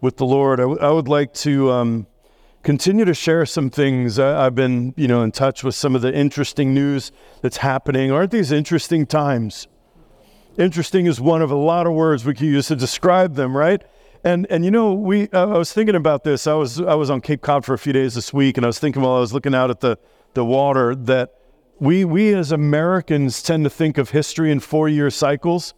with the Lord, I, w- I would like to um, continue to share some things. I, have been, you know, in touch with some of the interesting news that's happening. Aren't these interesting times? Interesting is one of a lot of words we could use to describe them, right? And and you know, we uh, I was thinking about this. I was I was on Cape Cod for a few days this week, and I was thinking while I was looking out at the the water that we we as Americans tend to think of history in four year cycles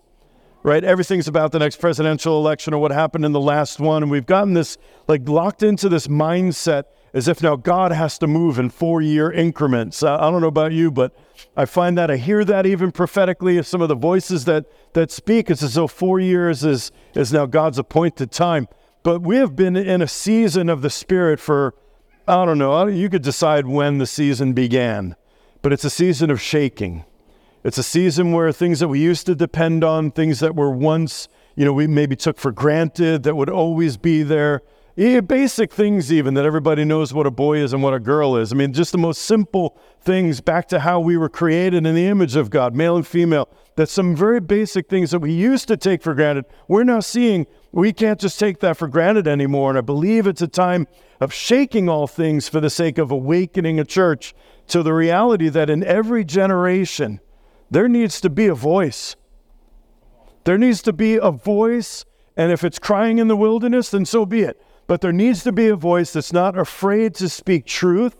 right? Everything's about the next presidential election or what happened in the last one. And we've gotten this, like, locked into this mindset as if now God has to move in four year increments. I, I don't know about you, but I find that I hear that even prophetically of some of the voices that, that speak. It's as though four years is, is now God's appointed time. But we have been in a season of the Spirit for, I don't know, you could decide when the season began, but it's a season of shaking it's a season where things that we used to depend on, things that were once, you know, we maybe took for granted that would always be there. Yeah, basic things, even that everybody knows what a boy is and what a girl is. I mean, just the most simple things back to how we were created in the image of God, male and female. That some very basic things that we used to take for granted, we're now seeing we can't just take that for granted anymore. And I believe it's a time of shaking all things for the sake of awakening a church to the reality that in every generation, there needs to be a voice. There needs to be a voice, and if it's crying in the wilderness, then so be it. But there needs to be a voice that's not afraid to speak truth,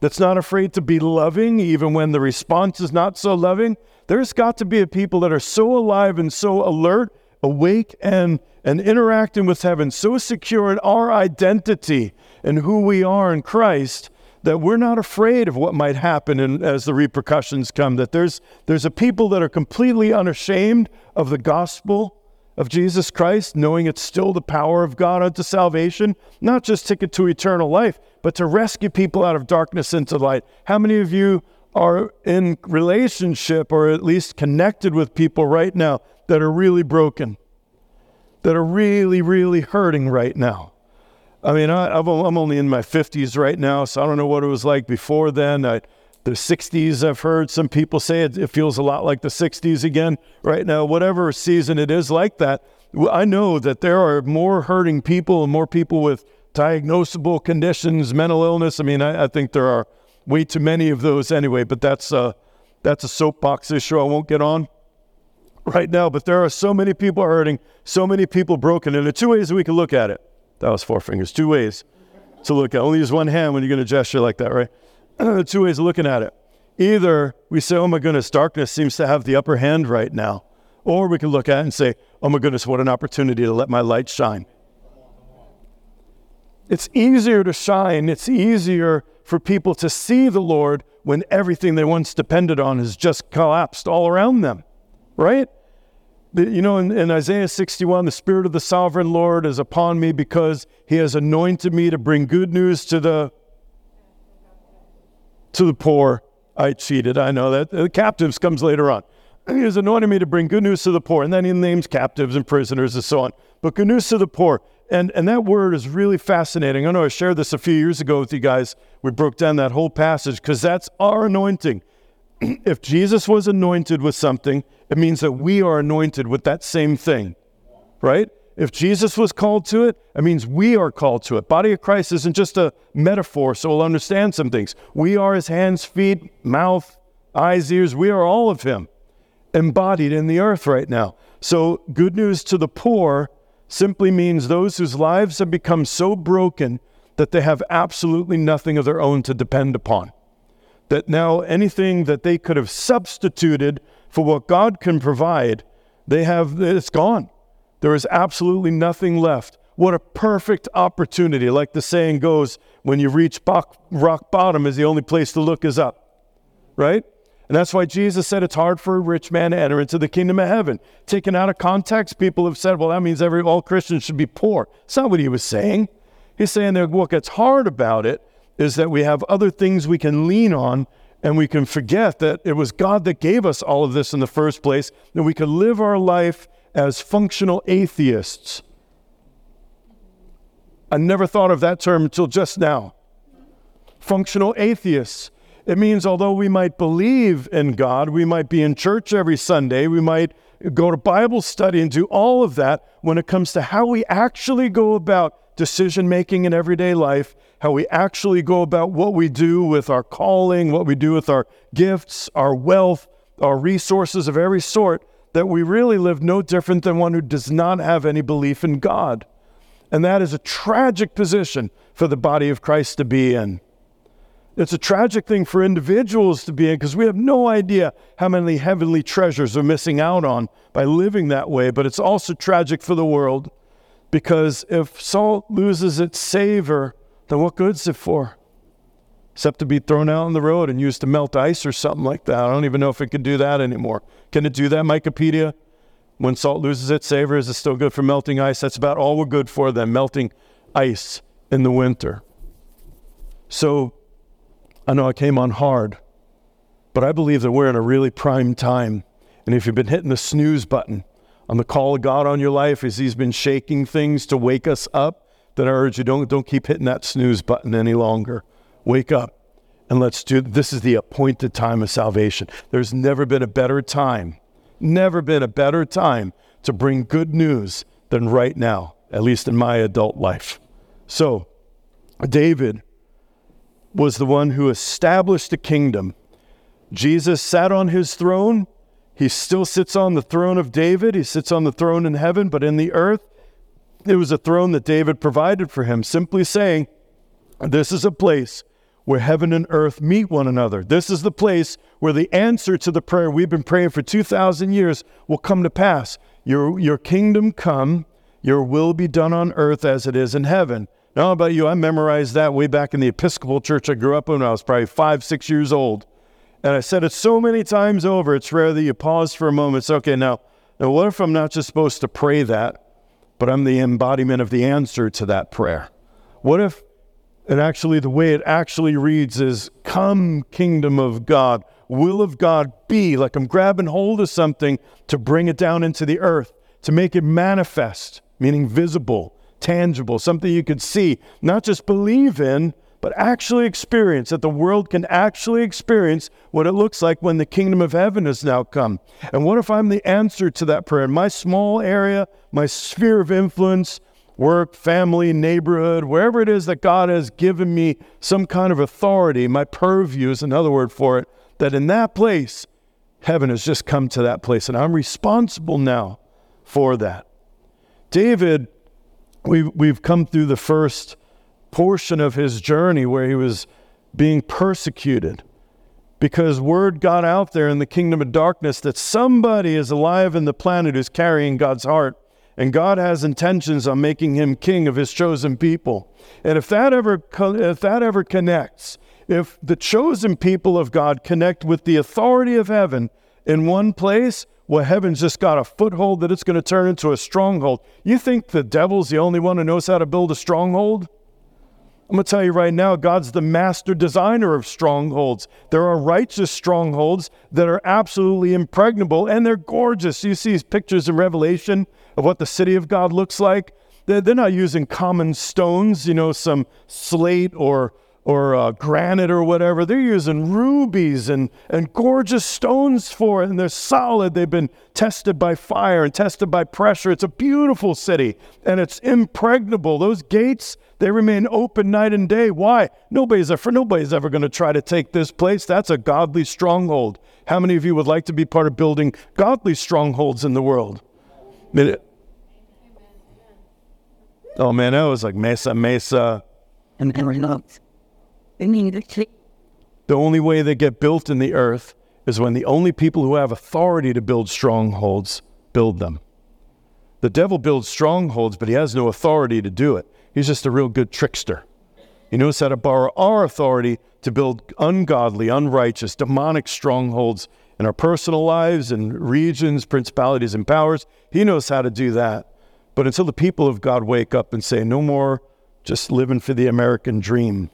that's not afraid to be loving, even when the response is not so loving. There's got to be a people that are so alive and so alert, awake, and, and interacting with heaven, so secure in our identity and who we are in Christ that we're not afraid of what might happen in, as the repercussions come, that there's, there's a people that are completely unashamed of the gospel of Jesus Christ, knowing it's still the power of God unto salvation, not just ticket to eternal life, but to rescue people out of darkness into light. How many of you are in relationship or at least connected with people right now that are really broken, that are really, really hurting right now? I mean, I, am only in my 50s right now, so I don't know what it was like before then. I, the 60s, I've heard some people say it, it feels a lot like the 60s again right now. Whatever season it is like that, I know that there are more hurting people and more people with diagnosable conditions, mental illness. I mean, I, I think there are way too many of those anyway, but that's a, that's a soapbox issue I won't get on right now. But there are so many people hurting, so many people broken. And the two ways we can look at it that was four fingers. Two ways to look at. Only use one hand when you're going to gesture like that, right? Two ways of looking at it. Either we say, oh my goodness, darkness seems to have the upper hand right now. Or we can look at it and say, oh my goodness, what an opportunity to let my light shine. It's easier to shine. It's easier for people to see the Lord when everything they once depended on has just collapsed all around them, right? You know, in, in, Isaiah 61, the Spirit of the Sovereign Lord is upon me because He has anointed me to bring good news to the to the poor. I cheated. I know that. The captives comes later on. He has anointed me to bring good news to the poor, and then He names captives and prisoners and so on. But good news to the poor, and and that word is really fascinating. I know I shared this a few years ago with you guys. We broke down that whole passage because that's our anointing. if Jesus was anointed with something it means that we are anointed with that same thing, right? If Jesus was called to it, it means we are called to it. Body of Christ isn't just a metaphor, so we'll understand some things. We are his hands, feet, mouth, eyes, ears. We are all of him embodied in the earth right now. So, good news to the poor simply means those whose lives have become so broken that they have absolutely nothing of their own to depend upon. That now anything that they could have substituted for what God can provide, they have it's gone. There is absolutely nothing left. What a perfect opportunity. Like the saying goes, when you reach rock bottom is the only place to look is up. Right? And that's why Jesus said it's hard for a rich man to enter into the kingdom of heaven. Taken out of context, people have said, well, that means every all Christians should be poor. It's not what he was saying. He's saying that what gets hard about it is that we have other things we can lean on and we can forget that it was God that gave us all of this in the first place, that we could live our life as functional atheists. I never thought of that term until just now. Functional atheists. It means although we might believe in God, we might be in church every Sunday, we might go to Bible study and do all of that when it comes to how we actually go about decision making in everyday life, how we actually go about what we do with our calling, what we do with our gifts, our wealth, our resources of every sort, that we really live no different than one who does not have any belief in God. And that is a tragic position for the body of Christ to be in. It's a tragic thing for individuals to be in because we have no idea how many heavenly treasures we're missing out on by living that way. But it's also tragic for the world because if salt loses its savor, then what good's it for? Except to be thrown out on the road and used to melt ice or something like that. I don't even know if it can do that anymore. Can it do that, Wikipedia? When salt loses its savor, is it still good for melting ice? That's about all we're good for then, melting ice in the winter. So I know I came on hard, but I believe that we're in a really prime time. And if you've been hitting the snooze button on the call of God on your life as He's been shaking things to wake us up, then I urge you don't, don't keep hitting that snooze button any longer. Wake up and let's do this is the appointed time of salvation. There's never been a better time, never been a better time to bring good news than right now, at least in my adult life. So, David was the one who established the kingdom. Jesus sat on his throne. He still sits on the throne of David. He sits on the throne in heaven, but in the earth, it was a throne that David provided for him, simply saying, This is a place where heaven and earth meet one another. This is the place where the answer to the prayer we've been praying for 2,000 years will come to pass. Your, your kingdom come, your will be done on earth as it is in heaven. Now, about you, I memorized that way back in the Episcopal church I grew up in when I was probably five, six years old. And I said it so many times over, it's rare that you pause for a moment. It's okay, now, now what if I'm not just supposed to pray that, but I'm the embodiment of the answer to that prayer? What if it actually, the way it actually reads is, Come, kingdom of God, will of God be, like I'm grabbing hold of something to bring it down into the earth, to make it manifest, meaning visible tangible, something you could see, not just believe in, but actually experience, that the world can actually experience what it looks like when the kingdom of heaven has now come. And what if I'm the answer to that prayer in my small area, my sphere of influence, work, family, neighborhood, wherever it is that God has given me some kind of authority, my purview is another word for it, that in that place, heaven has just come to that place, and I'm responsible now for that. David we've, we've come through the first portion of his journey where he was being persecuted because word got out there in the kingdom of darkness that somebody is alive in the planet who's carrying God's heart and God has intentions on making him king of his chosen people. And if that ever if that ever connects, if the chosen people of God connect with the authority of heaven in one place, well, heaven's just got a foothold that it's going to turn into a stronghold. You think the devil's the only one who knows how to build a stronghold? I'm going to tell you right now, God's the master designer of strongholds. There are righteous strongholds that are absolutely impregnable and they're gorgeous. You see these pictures in Revelation of what the city of God looks like. They're, they're not using common stones, you know, some slate or or uh, granite or whatever. They're using rubies and, and gorgeous stones for it, and they're solid. They've been tested by fire and tested by pressure. It's a beautiful city, and it's impregnable. Those gates, they remain open night and day. Why? Nobody's ever, nobody's ever going to try to take this place. That's a godly stronghold. How many of you would like to be part of building godly strongholds in the world? Oh man, that was like Mesa Mesa. And the only way they get built in the earth is when the only people who have authority to build strongholds build them. The devil builds strongholds, but he has no authority to do it. He's just a real good trickster. He knows how to borrow our authority to build ungodly, unrighteous, demonic strongholds in our personal lives and regions, principalities, and powers. He knows how to do that. But until the people of God wake up and say, no more just living for the American dream,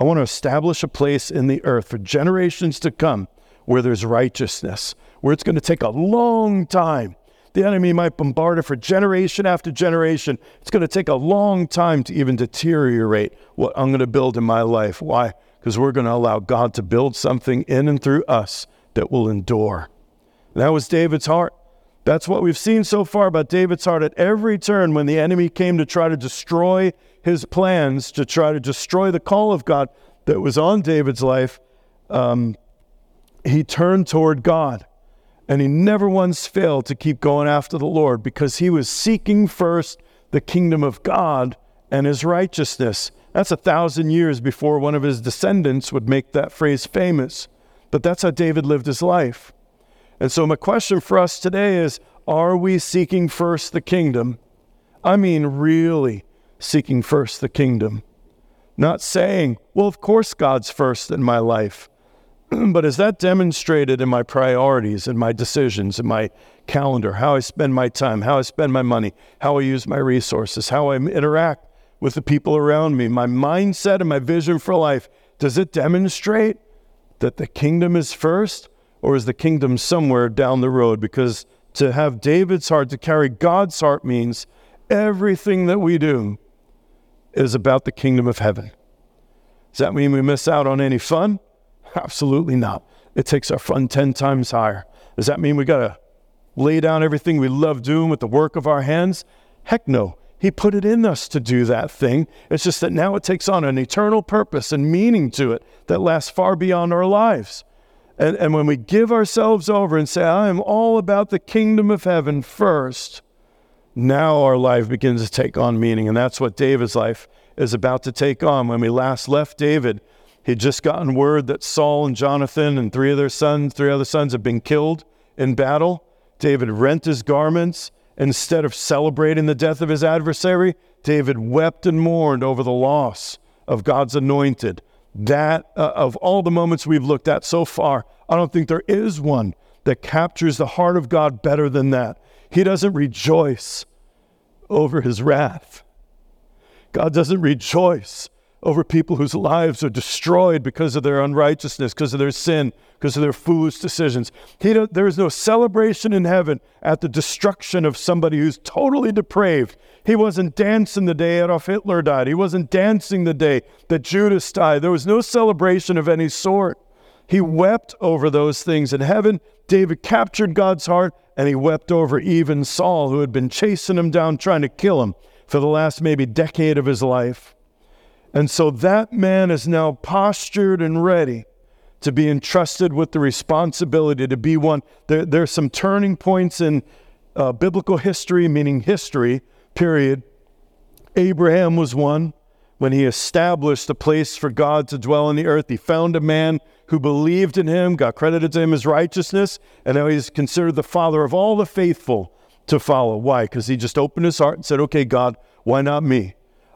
I want to establish a place in the earth for generations to come where there's righteousness, where it's going to take a long time. The enemy might bombard it for generation after generation. It's going to take a long time to even deteriorate what I'm going to build in my life. Why? Because we're going to allow God to build something in and through us that will endure. That was David's heart. That's what we've seen so far about David's heart at every turn when the enemy came to try to destroy his plans, to try to destroy the call of God that was on David's life. Um, he turned toward God. And he never once failed to keep going after the Lord because he was seeking first the kingdom of God and his righteousness. That's a thousand years before one of his descendants would make that phrase famous. But that's how David lived his life. And so, my question for us today is Are we seeking first the kingdom? I mean, really seeking first the kingdom. Not saying, well, of course God's first in my life. but is that demonstrated in my priorities, in my decisions, in my calendar, how I spend my time, how I spend my money, how I use my resources, how I interact with the people around me, my mindset and my vision for life? Does it demonstrate that the kingdom is first, or is the kingdom somewhere down the road? Because to have David's heart, to carry God's heart, means everything that we do is about the kingdom of heaven. Does that mean we miss out on any fun? Absolutely not. It takes our fun 10 times higher. Does that mean we got to lay down everything we love doing with the work of our hands? Heck no. He put it in us to do that thing. It's just that now it takes on an eternal purpose and meaning to it that lasts far beyond our lives. And, and when we give ourselves over and say, I am all about the kingdom of heaven first, now our life begins to take on meaning. And that's what David's life is about to take on. When we last left David, He'd just gotten word that Saul and Jonathan and three of their sons, three other sons, had been killed in battle. David rent his garments. Instead of celebrating the death of his adversary, David wept and mourned over the loss of God's anointed. That, uh, of all the moments we've looked at so far, I don't think there is one that captures the heart of God better than that. He doesn't rejoice over his wrath. God doesn't rejoice over people whose lives are destroyed because of their unrighteousness, because of their sin, because of their foolish decisions. there is no celebration in heaven at the destruction of somebody who's totally depraved. He wasn't dancing the day Adolf Hitler died. He wasn't dancing the day that Judas died. There was no celebration of any sort. He wept over those things in heaven. David captured God's heart, and he wept over even Saul, who had been chasing him down, trying to kill him for the last maybe decade of his life. And so that man is now postured and ready to be entrusted with the responsibility to be one. There, there's some turning points in uh, biblical history, meaning history, period. Abraham was one. When he established a place for God to dwell on the earth, he found a man who believed in him, got credited to him as righteousness, and now he's considered the father of all the faithful to follow. Why? Because he just opened his heart and said, Okay, God, why not me?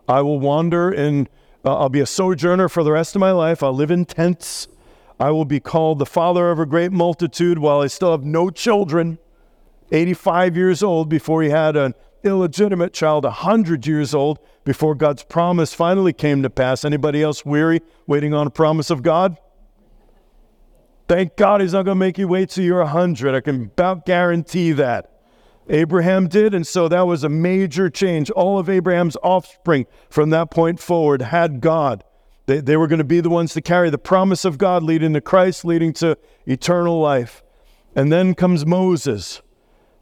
I will wander and uh, I'll be a sojourner for the rest of my life. I'll live in tents. I will be called the father of a great multitude while I still have no children. 85 years old before he had an illegitimate child, a 100 years old before God's promise finally came to pass. Anybody else weary waiting on a promise of God? Thank God he's not going to make you wait till you're 100. I can about guarantee that. Abraham did. And so that was a major change. All of Abraham's offspring from that point forward had God. They, they were going to be the ones to carry the promise of God, leading to Christ, leading to eternal life. And then comes Moses,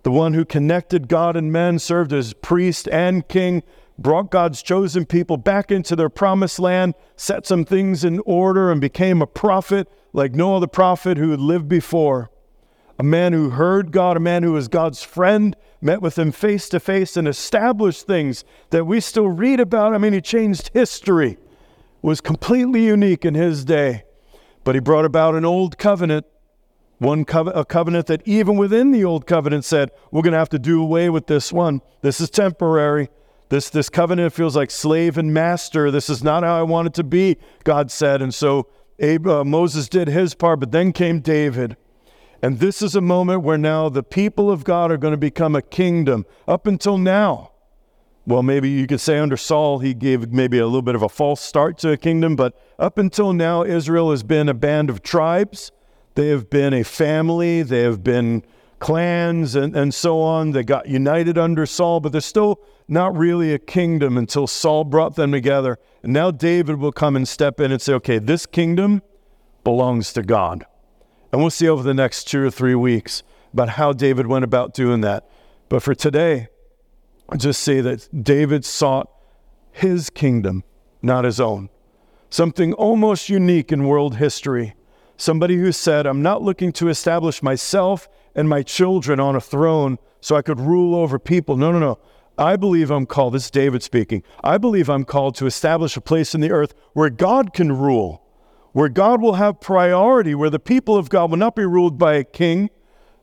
the one who connected God and men, served as priest and king, brought God's chosen people back into their promised land, set some things in order, and became a prophet like no other prophet who had lived before a man who heard God, a man who was God's friend, met with him face to face and established things that we still read about. I mean, he changed history, was completely unique in his day. But he brought about an old covenant, one co- a covenant that even within the old covenant said, we're going to have to do away with this one. This is temporary. This, this covenant feels like slave and master. This is not how I want it to be, God said. And so Abe, uh, Moses did his part, but then came David. And this is a moment where now the people of God are going to become a kingdom. Up until now, well, maybe you could say under Saul, he gave maybe a little bit of a false start to a kingdom, but up until now, Israel has been a band of tribes. They have been a family. They have been clans and, and so on. They got united under Saul, but they're still not really a kingdom until Saul brought them together. And now David will come and step in and say, okay, this kingdom belongs to God. And we'll see over the next two or three weeks about how David went about doing that. But for today, I just say that David sought his kingdom, not his own. Something almost unique in world history. Somebody who said, I'm not looking to establish myself and my children on a throne so I could rule over people. No, no, no. I believe I'm called, this is David speaking. I believe I'm called to establish a place in the earth where God can rule, where God will have priority, where the people of God will not be ruled by a king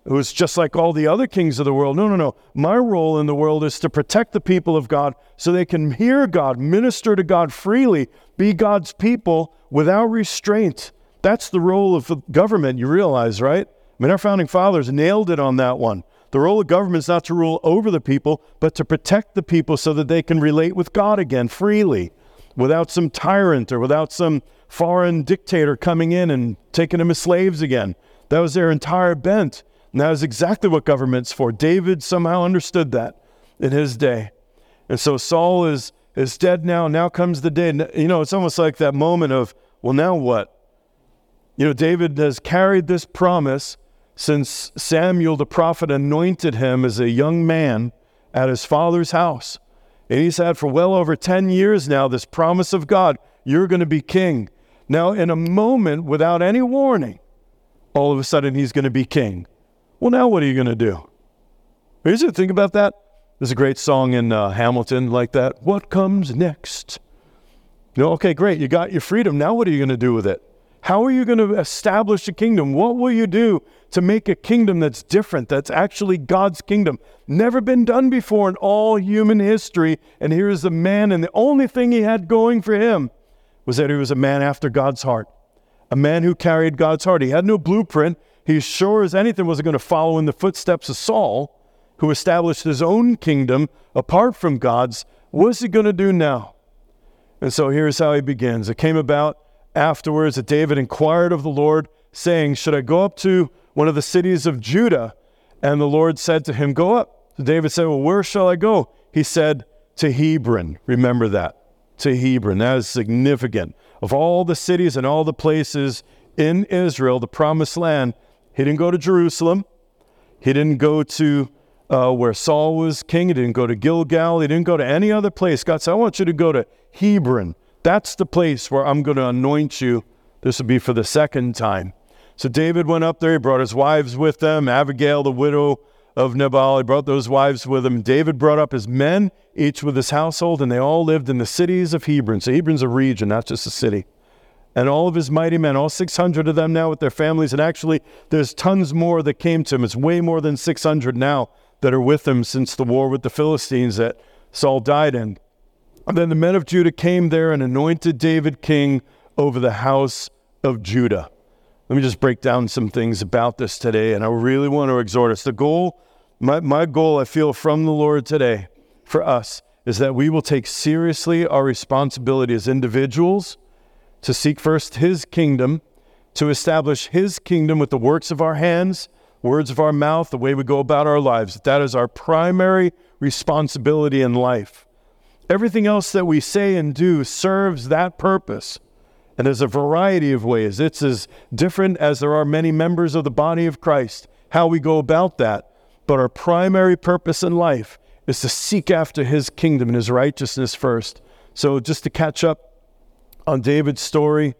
who's just like all the other kings of the world. No, no, no. My role in the world is to protect the people of God so they can hear God, minister to God freely, be God's people without restraint. That's the role of the government, you realize, right? I mean, our founding fathers nailed it on that one. The role of government is not to rule over the people, but to protect the people so that they can relate with God again freely without some tyrant or without some foreign dictator coming in and taking them as slaves again. That was their entire bent. And that is exactly what government's for. David somehow understood that in his day. And so Saul is, is dead now. Now comes the day. You know, it's almost like that moment of, well, now what? You know, David has carried this promise since Samuel the prophet anointed him as a young man at his father's house. And he's had for well over 10 years now this promise of God you're going to be king. Now, in a moment, without any warning, all of a sudden he's going to be king. Well, now what are you going to do? Here's the think about that. There's a great song in uh, Hamilton like that. What comes next? You know, okay, great. You got your freedom. Now what are you going to do with it? How are you going to establish a kingdom? What will you do to make a kingdom that's different, that's actually God's kingdom? Never been done before in all human history. And here is a man, and the only thing he had going for him was that he was a man after God's heart, a man who carried God's heart. He had no blueprint. He sure as anything wasn't going to follow in the footsteps of Saul, who established his own kingdom apart from God's. What's he going to do now? And so here's how he begins. It came about afterwards that David inquired of the Lord, saying, Should I go up to one of the cities of Judah? And the Lord said to him, Go up. So David said, Well, where shall I go? He said, To Hebron. Remember that. To Hebron. That is significant. Of all the cities and all the places in Israel, the promised land, he didn't go to Jerusalem. He didn't go to uh, where Saul was king. He didn't go to Gilgal. He didn't go to any other place. God said, I want you to go to Hebron. That's the place where I'm going to anoint you. This will be for the second time. So David went up there. He brought his wives with him. Abigail, the widow of Nabal, he brought those wives with him. David brought up his men, each with his household, and they all lived in the cities of Hebron. So Hebron's a region, not just a city. And all of his mighty men, all 600 of them now with their families. And actually, there's tons more that came to him. It's way more than 600 now that are with him since the war with the Philistines that Saul died in. And then the men of Judah came there and anointed David king over the house of Judah. Let me just break down some things about this today, and I really want to exhort us. The goal, my, my goal, I feel from the Lord today for us, is that we will take seriously our responsibility as individuals to seek first His kingdom, to establish His kingdom with the works of our hands, words of our mouth, the way we go about our lives. That is our primary responsibility in life. Everything else that we say and do serves that purpose. And there's a variety of ways. It's as different as there are many members of the body of Christ, how we go about that. But our primary purpose in life is to seek after his kingdom and his righteousness first. So, just to catch up on David's story,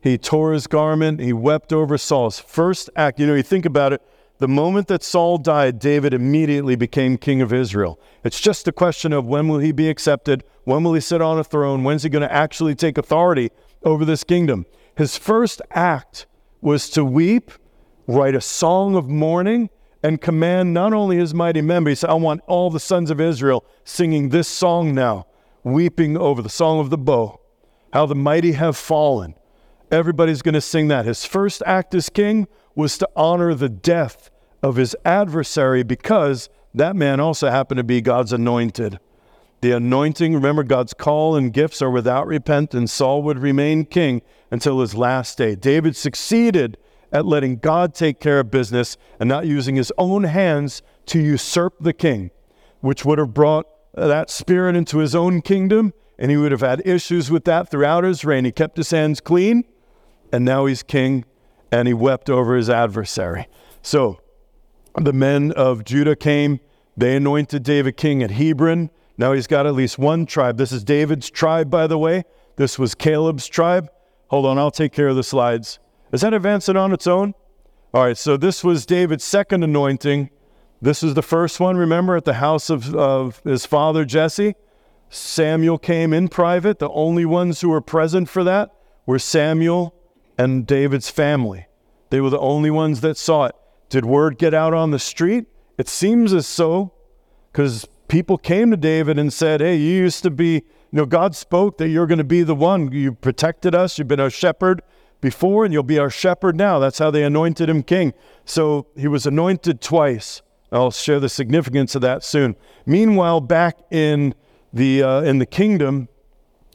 he tore his garment, he wept over Saul's first act. You know, you think about it, the moment that Saul died, David immediately became king of Israel. It's just a question of when will he be accepted? When will he sit on a throne? When's he going to actually take authority over this kingdom? His first act was to weep, write a song of mourning, and command not only his mighty men, but he said, I want all the sons of Israel singing this song now, weeping over the song of the bow, how the mighty have fallen. Everybody's going to sing that. His first act as king was to honor the death of his adversary because that man also happened to be God's anointed. The anointing, remember, God's call and gifts are without repentance. Saul would remain king until his last day. David succeeded at letting God take care of business and not using his own hands to usurp the king, which would have brought that spirit into his own kingdom, and he would have had issues with that throughout his reign. He kept his hands clean, and now he's king and he wept over his adversary. So, the men of Judah came. They anointed David king at Hebron. Now he's got at least one tribe. This is David's tribe, by the way. This was Caleb's tribe. Hold on, I'll take care of the slides. Is that advancing on its own? All right, so this was David's second anointing. This is the first one, remember, at the house of, of his father Jesse. Samuel came in private. The only ones who were present for that were Samuel and David's family. They were the only ones that saw it. Did word get out on the street? It seems as so, because people came to David and said, Hey, you used to be, you know, God spoke that you're going to be the one. You protected us. You've been our shepherd before, and you'll be our shepherd now. That's how they anointed him king. So he was anointed twice. I'll share the significance of that soon. Meanwhile, back in the, uh, in the kingdom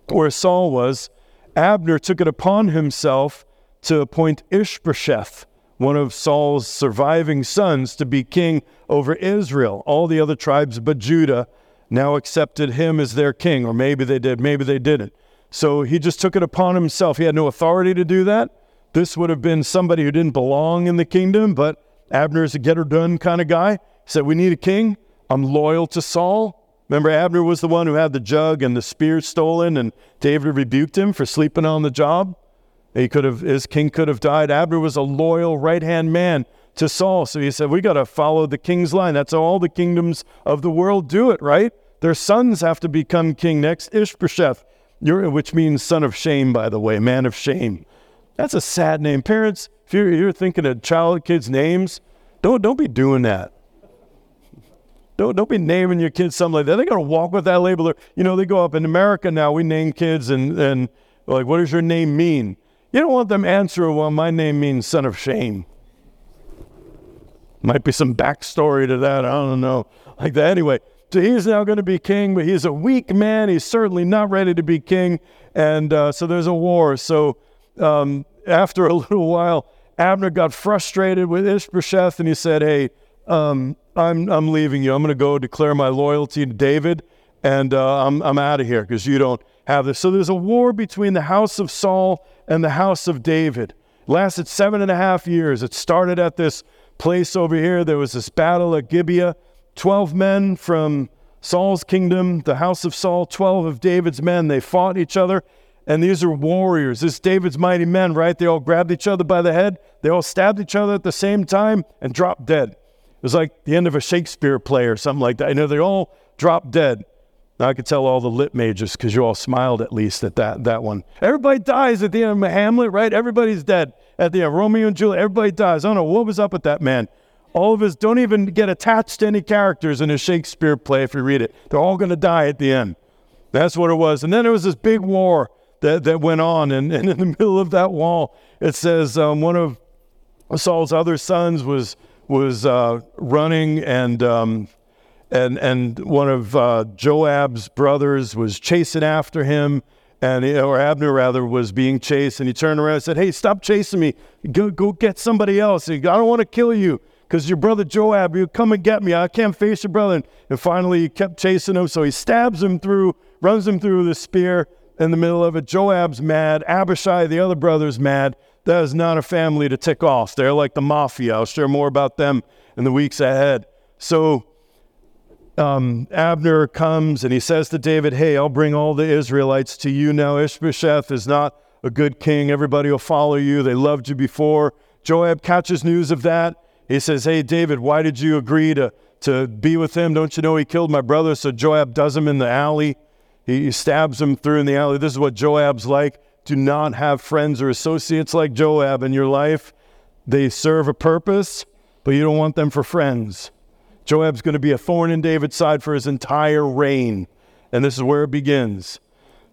where Saul was, Abner took it upon himself to appoint Ishbosheth, one of Saul's surviving sons, to be king over Israel. All the other tribes but Judah now accepted him as their king, or maybe they did, maybe they didn't. So he just took it upon himself. He had no authority to do that. This would have been somebody who didn't belong in the kingdom, but Abner's a get her done kind of guy. He said, We need a king. I'm loyal to Saul. Remember, Abner was the one who had the jug and the spear stolen, and David rebuked him for sleeping on the job. He could have, his king could have died. Abner was a loyal right hand man to Saul. So he said, We got to follow the king's line. That's how all the kingdoms of the world do it, right? Their sons have to become king next. Ishbosheth, which means son of shame, by the way, man of shame. That's a sad name. Parents, if you're, you're thinking of child kids' names, don't, don't be doing that. Don't, don't be naming your kids something like that. They got to walk with that label. You know, they go up in America now, we name kids and, and like, what does your name mean? You don't want them answering, well, my name means son of shame. Might be some backstory to that. I don't know. Like that. Anyway, so he's now going to be king, but he's a weak man. He's certainly not ready to be king. And uh, so there's a war. So um, after a little while, Abner got frustrated with Ishbosheth and he said, Hey, um, I'm, I'm leaving you. I'm going to go declare my loyalty to David and uh, I'm, I'm out of here because you don't have this. So there's a war between the house of Saul and the house of David. It lasted seven and a half years. It started at this place over here. There was this battle at Gibeah. Twelve men from Saul's kingdom, the house of Saul, 12 of David's men, they fought each other and these are warriors. This David's mighty men, right? They all grabbed each other by the head. They all stabbed each other at the same time and dropped dead. It was like the end of a Shakespeare play or something like that. I know they all dropped dead. Now I could tell all the lit majors because you all smiled at least at that, that one. Everybody dies at the end of Hamlet, right? Everybody's dead at the end. Romeo and Juliet, everybody dies. I don't know what was up with that man. All of us don't even get attached to any characters in a Shakespeare play if you read it. They're all going to die at the end. That's what it was. And then there was this big war that, that went on. And, and in the middle of that wall, it says um, one of Saul's other sons was, was uh, running, and, um, and, and one of uh, Joab's brothers was chasing after him. And, or Abner rather was being chased, and he turned around and said, "Hey, stop chasing me! Go, go get somebody else. I don't want to kill you because your brother Joab, you come and get me. I can't face your brother." And, finally, he kept chasing him, so he stabs him through, runs him through the spear, in the middle of it. Joab's mad. Abishai, the other brother's mad. That is not a family to tick off. They're like the mafia. I'll share more about them in the weeks ahead. So um, Abner comes and he says to David, Hey, I'll bring all the Israelites to you now. Ishbosheth is not a good king. Everybody will follow you. They loved you before. Joab catches news of that. He says, Hey, David, why did you agree to, to be with him? Don't you know he killed my brother? So Joab does him in the alley. He stabs him through in the alley. This is what Joab's like. Do not have friends or associates like Joab in your life. They serve a purpose, but you don't want them for friends. Joab's going to be a thorn in David's side for his entire reign. And this is where it begins.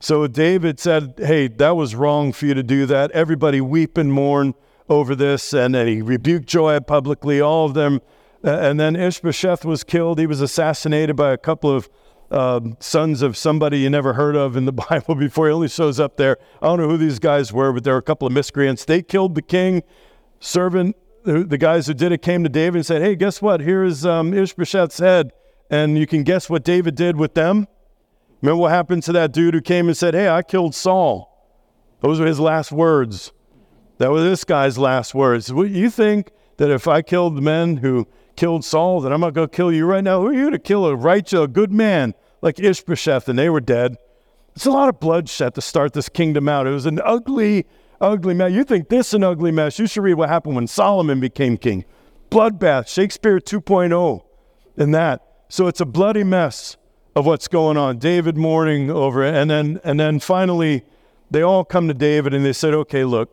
So David said, Hey, that was wrong for you to do that. Everybody weep and mourn over this. And then he rebuked Joab publicly, all of them. And then Ishbosheth was killed. He was assassinated by a couple of uh, sons of somebody you never heard of in the Bible before. He only shows up there. I don't know who these guys were, but there were a couple of miscreants. They killed the king. Servant, the, guys who did it came to David and said, Hey, guess what? Here's um, Ishbosheth's head. And you can guess what David did with them? Remember what happened to that dude who came and said, Hey, I killed Saul? Those were his last words. That were this guy's last words. You think that if I killed the men who killed Saul, then I'm not going to kill you right now. Who are you to kill a righteous, a good man like Ishbosheth? And they were dead. It's a lot of bloodshed to start this kingdom out. It was an ugly, ugly mess. You think this an ugly mess? You should read what happened when Solomon became king. Bloodbath, Shakespeare 2.0, and that. So it's a bloody mess of what's going on. David mourning over it, and then and then finally, they all come to David and they said, "Okay, look,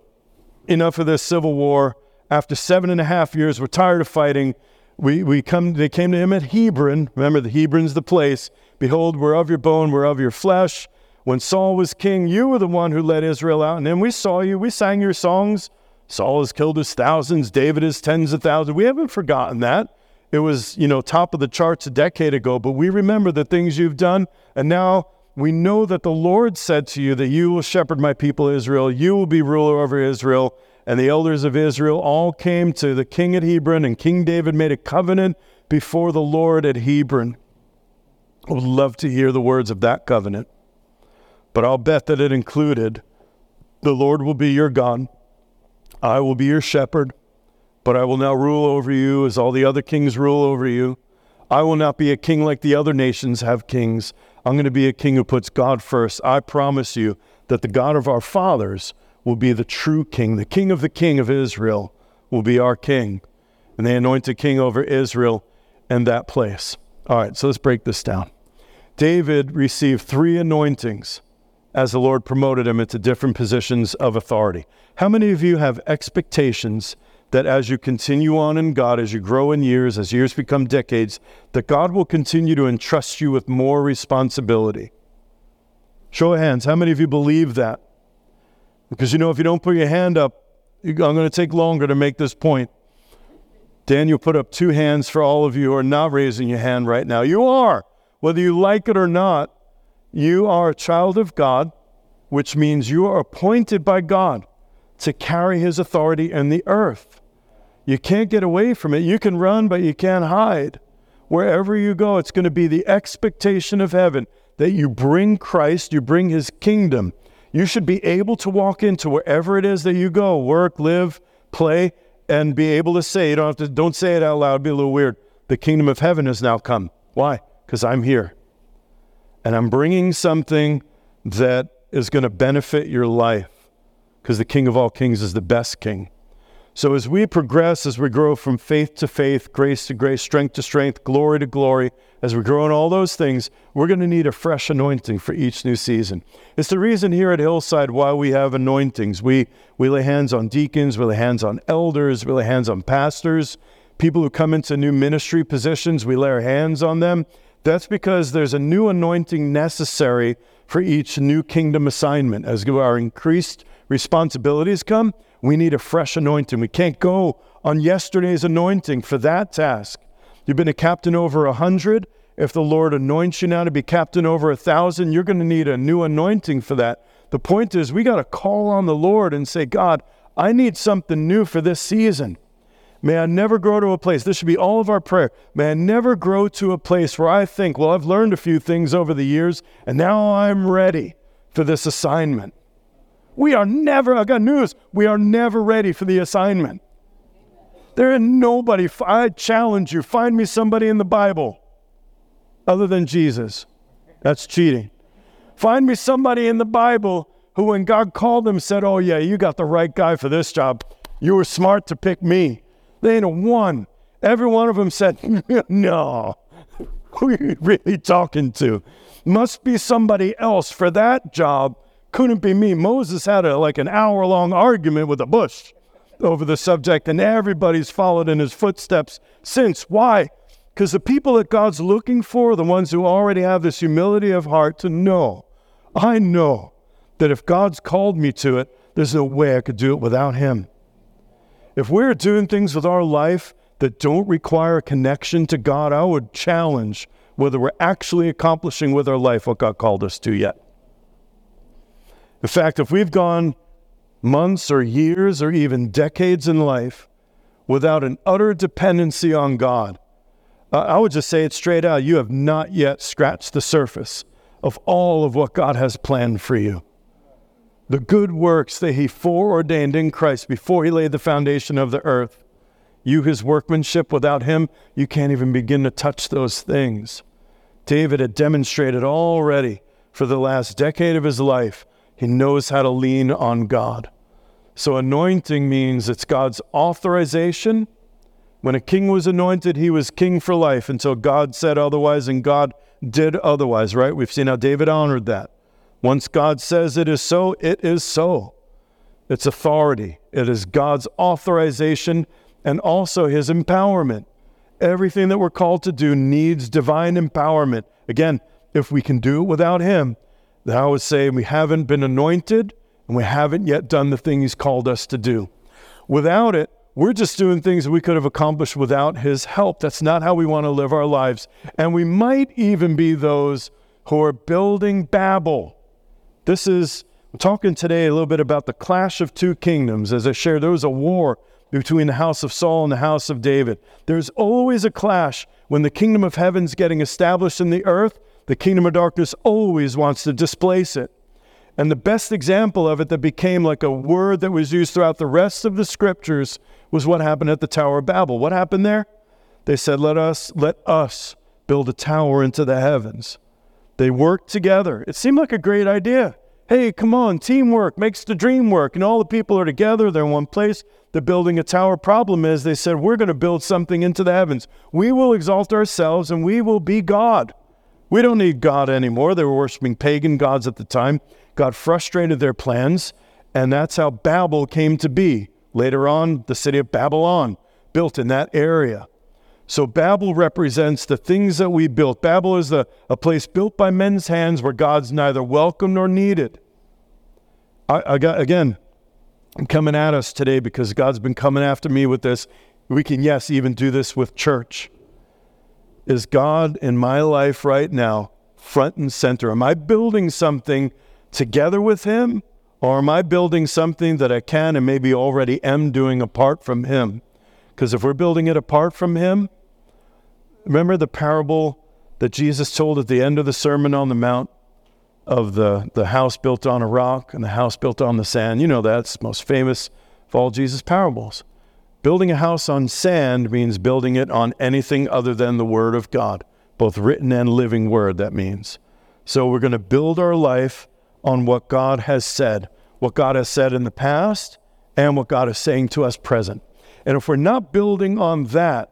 enough of this civil war. After seven and a half years, we're tired of fighting. We we come. They came to him at Hebron. Remember, the Hebron's the place. Behold, we're of your bone, we're of your flesh." When Saul was king, you were the one who led Israel out. And then we saw you, we sang your songs. Saul has killed his thousands, David his tens of thousands. We haven't forgotten that. It was, you know, top of the charts a decade ago, but we remember the things you've done. And now we know that the Lord said to you that you will shepherd my people Israel, you will be ruler over Israel. And the elders of Israel all came to the king at Hebron, and King David made a covenant before the Lord at Hebron. I would love to hear the words of that covenant. But I'll bet that it included the Lord will be your God, I will be your shepherd, but I will now rule over you as all the other kings rule over you. I will not be a king like the other nations have kings. I'm going to be a king who puts God first. I promise you that the God of our fathers will be the true king. The king of the king of Israel will be our king. And they anoint a king over Israel and that place. All right, so let's break this down. David received three anointings as the Lord promoted him into different positions of authority. How many of you have expectations that as you continue on in God, as you grow in years, as years become decades, that God will continue to entrust you with more responsibility? Show of hands. How many of you believe that? Because you know, if you don't put your hand up, I'm going to take longer to make this point. Daniel put up two hands for all of you who are not raising your hand right now. You are, whether you like it or not. You are a child of God, which means you are appointed by God to carry his authority in the earth. You can't get away from it. You can run, but you can't hide. Wherever you go, it's going to be the expectation of heaven that you bring Christ, you bring his kingdom. You should be able to walk into wherever it is that you go, work, live, play, and be able to say, you don't have to, don't say it out loud, It'd be a little weird. The kingdom of heaven has now come. Why? Because I'm here and I'm bringing something that is going to benefit your life because the King of all kings is the best king. So as we progress, as we grow from faith to faith, grace to grace, strength to strength, glory to glory, as we grow in all those things, we're going to need a fresh anointing for each new season. It's the reason here at Hillside why we have anointings. We, we lay hands on deacons, we lay hands on elders, we lay hands on pastors, people who come into new ministry positions, we lay our hands on them that's because there's a new anointing necessary for each new kingdom assignment. As our increased responsibilities come, we need a fresh anointing. We can't go on yesterday's anointing for that task. You've been a captain over a hundred. If the Lord anoints you now to be captain over a thousand, you're going to need a new anointing for that. The point is, we got to call on the Lord and say, God, I need something new for this season. May I never grow to a place, this should be all of our prayer. May I never grow to a place where I think, well, I've learned a few things over the years, and now I'm ready for this assignment. We are never, I got news, we are never ready for the assignment. There is nobody, I challenge you, find me somebody in the Bible other than Jesus. That's cheating. Find me somebody in the Bible who, when God called them, said, Oh, yeah, you got the right guy for this job. You were smart to pick me. They ain't a one. Every one of them said, No, who are you really talking to? Must be somebody else for that job. Couldn't be me. Moses had a, like an hour long argument with a bush over the subject, and everybody's followed in his footsteps since. Why? Because the people that God's looking for are the ones who already have this humility of heart to know. I know that if God's called me to it, there's no way I could do it without Him. If we're doing things with our life that don't require a connection to God, I would challenge whether we're actually accomplishing with our life what God called us to yet. In fact, if we've gone months or years or even decades in life without an utter dependency on God, I would just say it straight out you have not yet scratched the surface of all of what God has planned for you the good works that he foreordained in Christ before he laid the foundation of the earth. you his workmanship. Without him, you can't even begin to touch those things. David had demonstrated already for the last decade of his life, he knows how to lean on God. So, anointing means it's God's authorization. When a king was anointed, he was king for life until God said otherwise, and God did otherwise, right? We've seen how David honored that. Once God says it is so, it is so. It's authority, it is God's authorization and also his empowerment. Everything that we're called to do needs divine empowerment. Again, if we can do it without him, then I would say we haven't been anointed and we haven't yet done the thing he's called us to do. Without it, we're just doing things we could have accomplished without his help. That's not how we want to live our lives. And we might even be those who are building Babel. This is, I'm talking today a little bit about the clash of two kingdoms. As I shared, there was a war between the house of Saul and the house of David. There's always a clash when the kingdom of heaven's getting established in the earth. The kingdom of darkness always wants to displace it. And the best example of it that became like a word that was used throughout the rest of the scriptures was what happened at the Tower of Babel. What happened there? They said, Let us, let us build a tower into the heavens. They worked together. It seemed like a great idea. Hey, come on, teamwork makes the dream work. And all the people are together, they're in one place, they're building a tower. Problem is, they said, We're going to build something into the heavens. We will exalt ourselves and we will be God. We don't need God anymore. They were worshiping pagan gods at the time. God frustrated their plans, and that's how Babel came to be. Later on, the city of Babylon, built in that area. So Babel represents the things that we built. Babel is the, a place built by men's hands where God's neither welcome nor needed. I, I got, again, I'm coming at us today because God's been coming after me with this. We can, yes, even do this with church. Is God in my life right now front and center? Am I building something together with Him? Or am I building something that I can and maybe already am doing apart from Him? Because if we're building it apart from Him, Remember the parable that Jesus told at the end of the Sermon on the Mount of the, the house built on a rock and the house built on the sand? You know that's most famous of all Jesus' parables. Building a house on sand means building it on anything other than the Word of God, both written and living Word, that means. So we're going to build our life on what God has said, what God has said in the past, and what God is saying to us present. And if we're not building on that,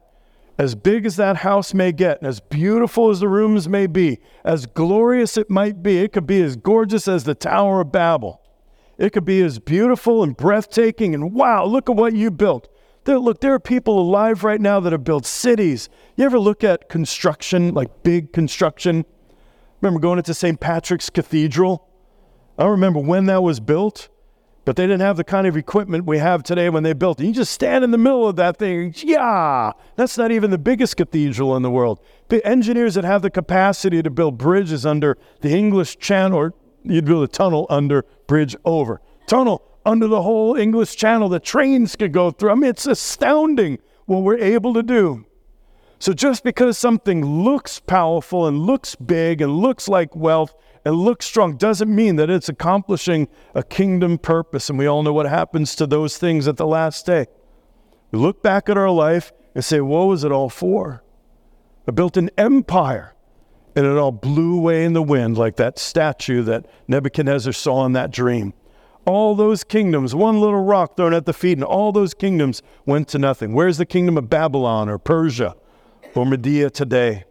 as big as that house may get, and as beautiful as the rooms may be, as glorious it might be, it could be as gorgeous as the Tower of Babel. It could be as beautiful and breathtaking, and wow, look at what you built. There, look, there are people alive right now that have built cities. You ever look at construction, like big construction? Remember going into St. Patrick's Cathedral? I remember when that was built. But they didn't have the kind of equipment we have today when they built it. You just stand in the middle of that thing. Yeah, that's not even the biggest cathedral in the world. The engineers that have the capacity to build bridges under the English Channel, or you'd build a tunnel under, bridge over, tunnel under the whole English Channel that trains could go through. I mean, it's astounding what we're able to do. So just because something looks powerful and looks big and looks like wealth and looks strong doesn't mean that it's accomplishing a kingdom purpose. And we all know what happens to those things at the last day. We look back at our life and say, What was it all for? I built an empire and it all blew away in the wind like that statue that Nebuchadnezzar saw in that dream. All those kingdoms, one little rock thrown at the feet, and all those kingdoms went to nothing. Where's the kingdom of Babylon or Persia or Media today?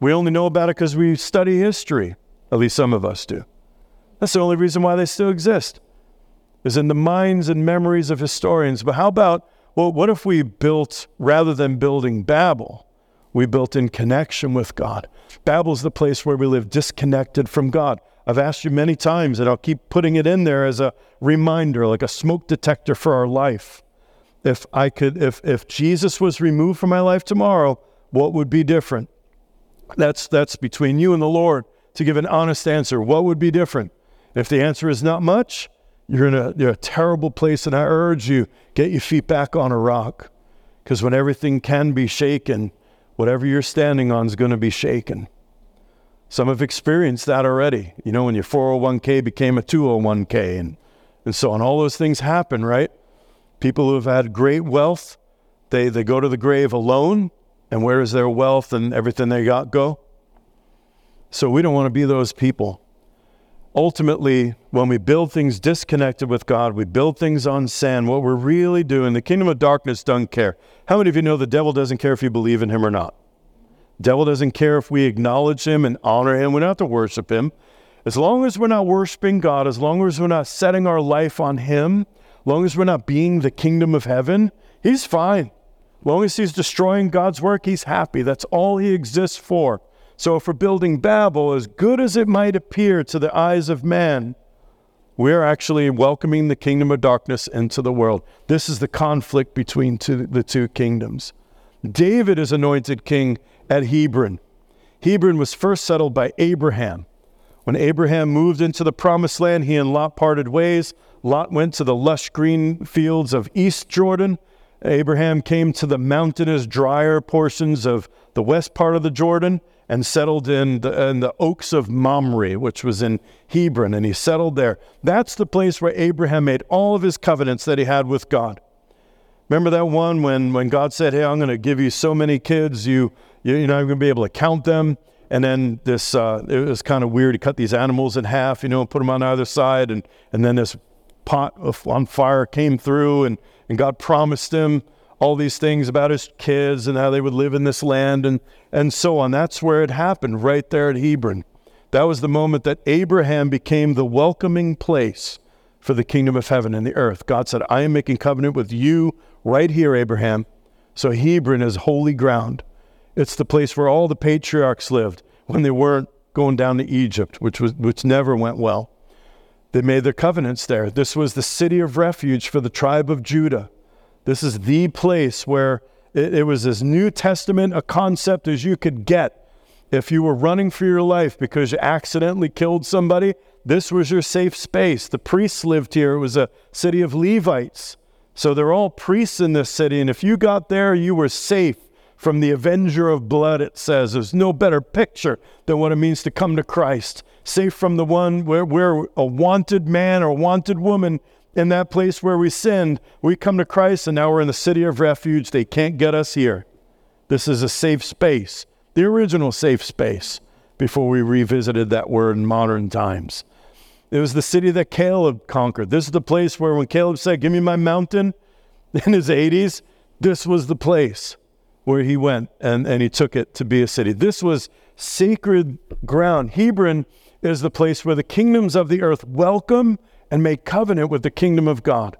We only know about it because we study history. At least some of us do. That's the only reason why they still exist, is in the minds and memories of historians. But how about, well, what if we built, rather than building Babel, we built in connection with God? Babel's the place where we live disconnected from God. I've asked you many times, and I'll keep putting it in there as a reminder, like a smoke detector for our life. If I could, if if Jesus was removed from my life tomorrow, what would be different? That's that's between you and the Lord to give an honest answer. What would be different? If the answer is not much, you're in a, you're a terrible place, and I urge you, get your feet back on a rock. Because when everything can be shaken, whatever you're standing on is going to be shaken. Some have experienced that already. You know, when your 401k became a 201k and, and so on. All those things happen, right? People who have had great wealth, They, they go to the grave alone, and where does their wealth and everything they got go? So we don't want to be those people. Ultimately, when we build things disconnected with God, we build things on sand, what we're really doing, the kingdom of darkness doesn't care. How many of you know the devil doesn't care if you believe in him or not? Devil doesn't care if we acknowledge him and honor him. We don't have to worship him. As long as we're not worshiping God, as long as we're not setting our life on him, as long as we're not being the kingdom of heaven, he's fine. As long as he's destroying God's work, he's happy. That's all he exists for. So if we're building Babel, as good as it might appear to the eyes of man, we're actually welcoming the kingdom of darkness into the world. This is the conflict between two, the two kingdoms. David is anointed king at Hebron. Hebron was first settled by Abraham. When Abraham moved into the promised land, he and Lot parted ways. Lot went to the lush green fields of East Jordan. Abraham came to the mountainous, drier portions of the west part of the Jordan and settled in the, in the oaks of Mamre, which was in Hebron, and he settled there. That's the place where Abraham made all of his covenants that he had with God. Remember that one when, when God said, Hey, I'm going to give you so many kids, you, you, you're not going to be able to count them. And then this, uh, it was kind of weird. He cut these animals in half, you know, and put them on either side. And, and then this pot on fire came through, and, and God promised him all these things about his kids and how they would live in this land and, and so on. That's where it happened, right there at Hebron. That was the moment that Abraham became the welcoming place for the kingdom of heaven and the earth. God said, I am making covenant with you right here, Abraham. So Hebron is holy ground. It's the place where all the patriarchs lived when they weren't going down to Egypt, which was which never went well. They made their covenants there. This was the city of refuge for the tribe of Judah. This is the place where it, it was as New Testament a concept as you could get. If you were running for your life because you accidentally killed somebody, this was your safe space. The priests lived here. It was a city of Levites. So they're all priests in this city. And if you got there, you were safe from the avenger of blood, it says. There's no better picture than what it means to come to Christ. Safe from the one where we're a wanted man or wanted woman in that place where we sinned, we come to Christ and now we're in the city of refuge. They can't get us here. This is a safe space, the original safe space, before we revisited that word in modern times. It was the city that Caleb conquered. This is the place where when Caleb said, Give me my mountain in his 80s, this was the place where he went and, and he took it to be a city. This was sacred ground. Hebron is the place where the kingdoms of the earth welcome and make covenant with the kingdom of God.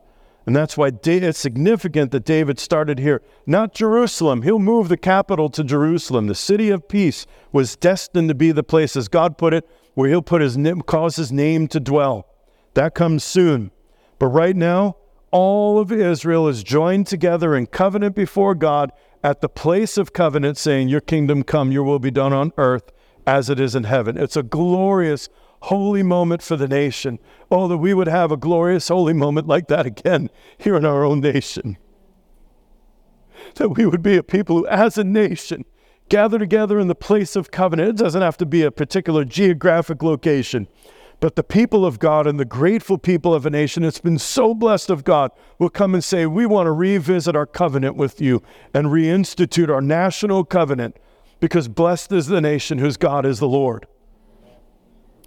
And that's why it's significant that David started here, not Jerusalem. He'll move the capital to Jerusalem. The city of peace was destined to be the place, as God put it, where he'll put his cause his name to dwell. That comes soon. But right now, all of Israel is joined together in covenant before God at the place of covenant, saying, Your kingdom come, your will be done on earth as it is in heaven. It's a glorious, holy moment for the nation. Oh, that we would have a glorious, holy moment like that again here in our own nation. That we would be a people who, as a nation, gather together in the place of covenant. It doesn't have to be a particular geographic location. But the people of God and the grateful people of a nation that's been so blessed of God will come and say, We want to revisit our covenant with you and reinstitute our national covenant because blessed is the nation whose God is the Lord.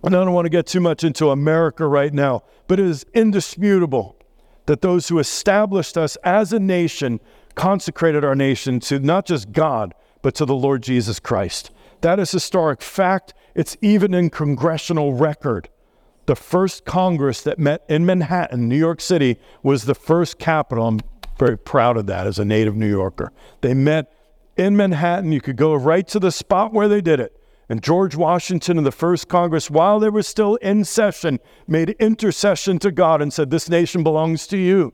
And I don't want to get too much into America right now, but it is indisputable that those who established us as a nation consecrated our nation to not just God, but to the Lord Jesus Christ. That is historic fact. It's even in congressional record. The first Congress that met in Manhattan, New York City, was the first capital. I'm very proud of that as a native New Yorker. They met in Manhattan. You could go right to the spot where they did it. And George Washington in the first Congress, while they were still in session, made intercession to God and said, This nation belongs to you.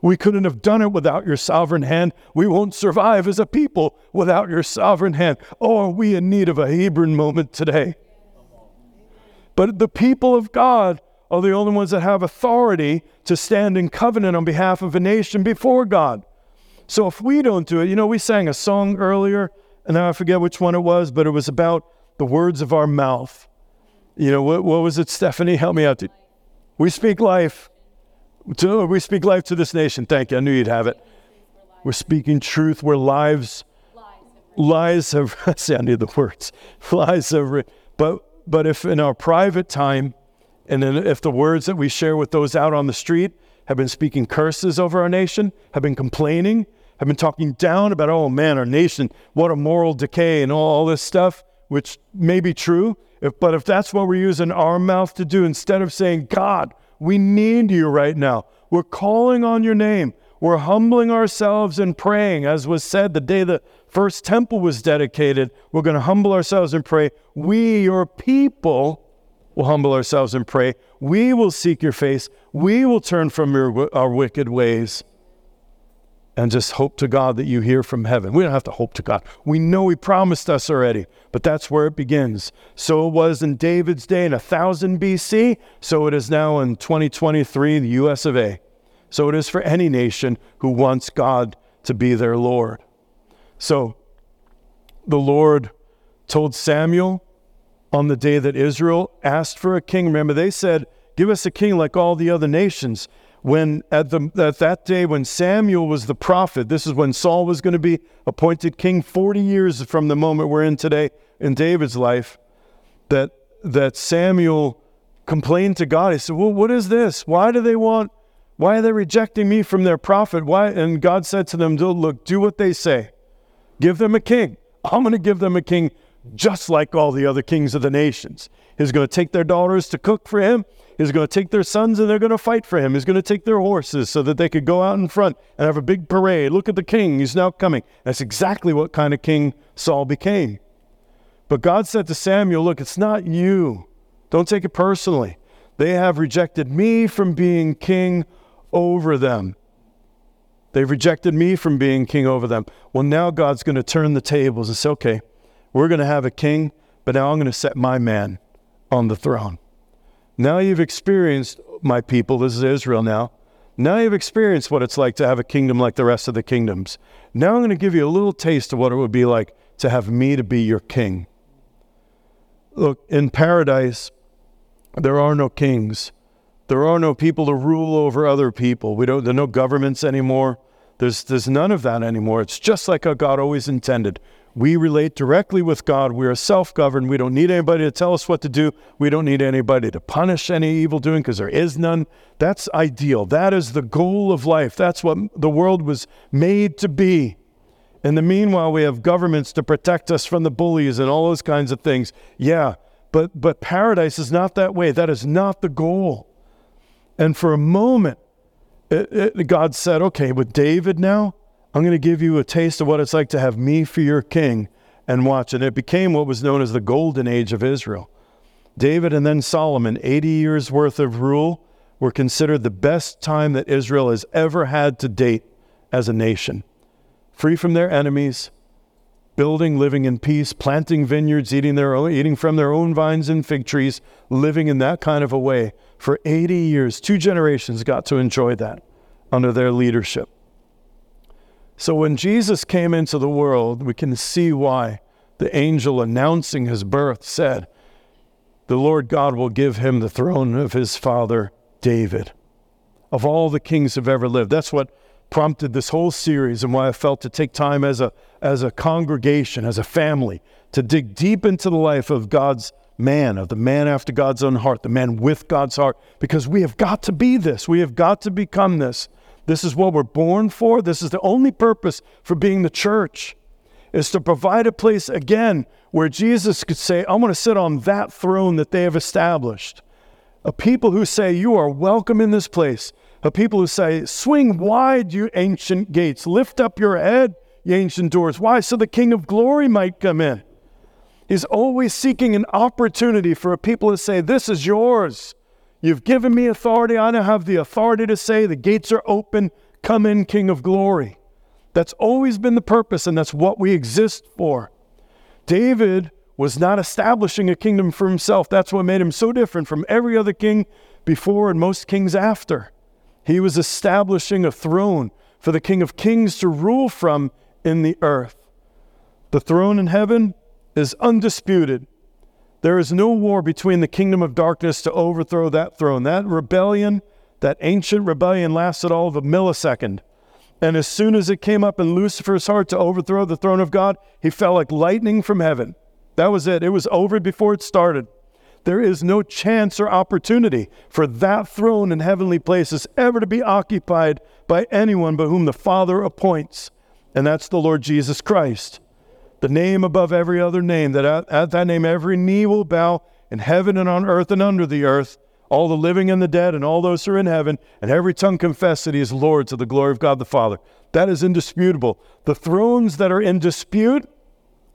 We couldn't have done it without your sovereign hand. We won't survive as a people without your sovereign hand. Oh, are we in need of a Hebron moment today? But the people of God are the only ones that have authority to stand in covenant on behalf of a nation before God. So if we don't do it, you know, we sang a song earlier, and I forget which one it was, but it was about the words of our mouth. You know, what, what was it, Stephanie? Help me out. We speak life. To, we speak life to this nation. Thank you. I knew you'd have it. We're speaking truth where lives, lies have, see, I need the words, lies have, but, but if in our private time, and then if the words that we share with those out on the street have been speaking curses over our nation, have been complaining, have been talking down about, oh man, our nation, what a moral decay and all, all this stuff, which may be true. If, but if that's what we're using our mouth to do, instead of saying, God, we need you right now, we're calling on your name. We're humbling ourselves and praying, as was said the day the first temple was dedicated. We're going to humble ourselves and pray. We, your people, will humble ourselves and pray. We will seek your face. We will turn from your, our wicked ways and just hope to God that you hear from heaven. We don't have to hope to God. We know He promised us already, but that's where it begins. So it was in David's day in 1000 BC, so it is now in 2023, the US of A. So it is for any nation who wants God to be their Lord. So the Lord told Samuel on the day that Israel asked for a king. Remember, they said, Give us a king like all the other nations. When at, the, at that day, when Samuel was the prophet, this is when Saul was going to be appointed king 40 years from the moment we're in today in David's life, that, that Samuel complained to God. He said, Well, what is this? Why do they want why are they rejecting me from their prophet? Why? And God said to them, Look, do what they say. Give them a king. I'm going to give them a king just like all the other kings of the nations. He's going to take their daughters to cook for him. He's going to take their sons and they're going to fight for him. He's going to take their horses so that they could go out in front and have a big parade. Look at the king. He's now coming. That's exactly what kind of king Saul became. But God said to Samuel, Look, it's not you. Don't take it personally. They have rejected me from being king over them. They've rejected me from being king over them. Well, now God's going to turn the tables and say, okay, we're going to have a king, but now I'm going to set my man on the throne. Now you've experienced, my people, this is Israel now. Now you've experienced what it's like to have a kingdom like the rest of the kingdoms. Now I'm going to give you a little taste of what it would be like to have me to be your king. Look, in paradise, there are no kings. There are no people to rule over other people. We don't, there are no governments anymore. There's, there's none of that anymore. It's just like how God always intended. We relate directly with God. We are self governed. We don't need anybody to tell us what to do. We don't need anybody to punish any evil doing because there is none. That's ideal. That is the goal of life. That's what the world was made to be. In the meanwhile, we have governments to protect us from the bullies and all those kinds of things. Yeah, but, but paradise is not that way. That is not the goal. And for a moment, it, it, God said, okay, with David now, I'm going to give you a taste of what it's like to have me for your king and watch. And it became what was known as the golden age of Israel. David and then Solomon, 80 years worth of rule, were considered the best time that Israel has ever had to date as a nation. Free from their enemies, building, living in peace, planting vineyards, eating, their own, eating from their own vines and fig trees, living in that kind of a way for 80 years. Two generations got to enjoy that under their leadership. So when Jesus came into the world, we can see why the angel announcing his birth said, The Lord God will give him the throne of his father David. Of all the kings who've ever lived. That's what prompted this whole series and why I felt to take time as a, as a congregation, as a family, to dig deep into the life of God's man, of the man after God's own heart, the man with God's heart, because we have got to be this. We have got to become this. This is what we're born for. This is the only purpose for being the church, is to provide a place again where Jesus could say, I want to sit on that throne that they have established. A people who say, You are welcome in this place. A people who say, Swing wide, you ancient gates. Lift up your head, ye ancient doors. Why? So the King of glory might come in. He's always seeking an opportunity for a people to say, This is yours. You've given me authority. I now have the authority to say, The gates are open. Come in, King of glory. That's always been the purpose, and that's what we exist for. David was not establishing a kingdom for himself. That's what made him so different from every other king before and most kings after. He was establishing a throne for the King of Kings to rule from in the earth. The throne in heaven is undisputed. There is no war between the kingdom of darkness to overthrow that throne. That rebellion, that ancient rebellion, lasted all of a millisecond. And as soon as it came up in Lucifer's heart to overthrow the throne of God, he fell like lightning from heaven. That was it. It was over before it started. There is no chance or opportunity for that throne in heavenly places ever to be occupied by anyone but whom the Father appoints, and that's the Lord Jesus Christ. The name above every other name, that at, at that name every knee will bow in heaven and on earth and under the earth, all the living and the dead, and all those who are in heaven, and every tongue confess that he is Lord to the glory of God the Father. That is indisputable. The thrones that are in dispute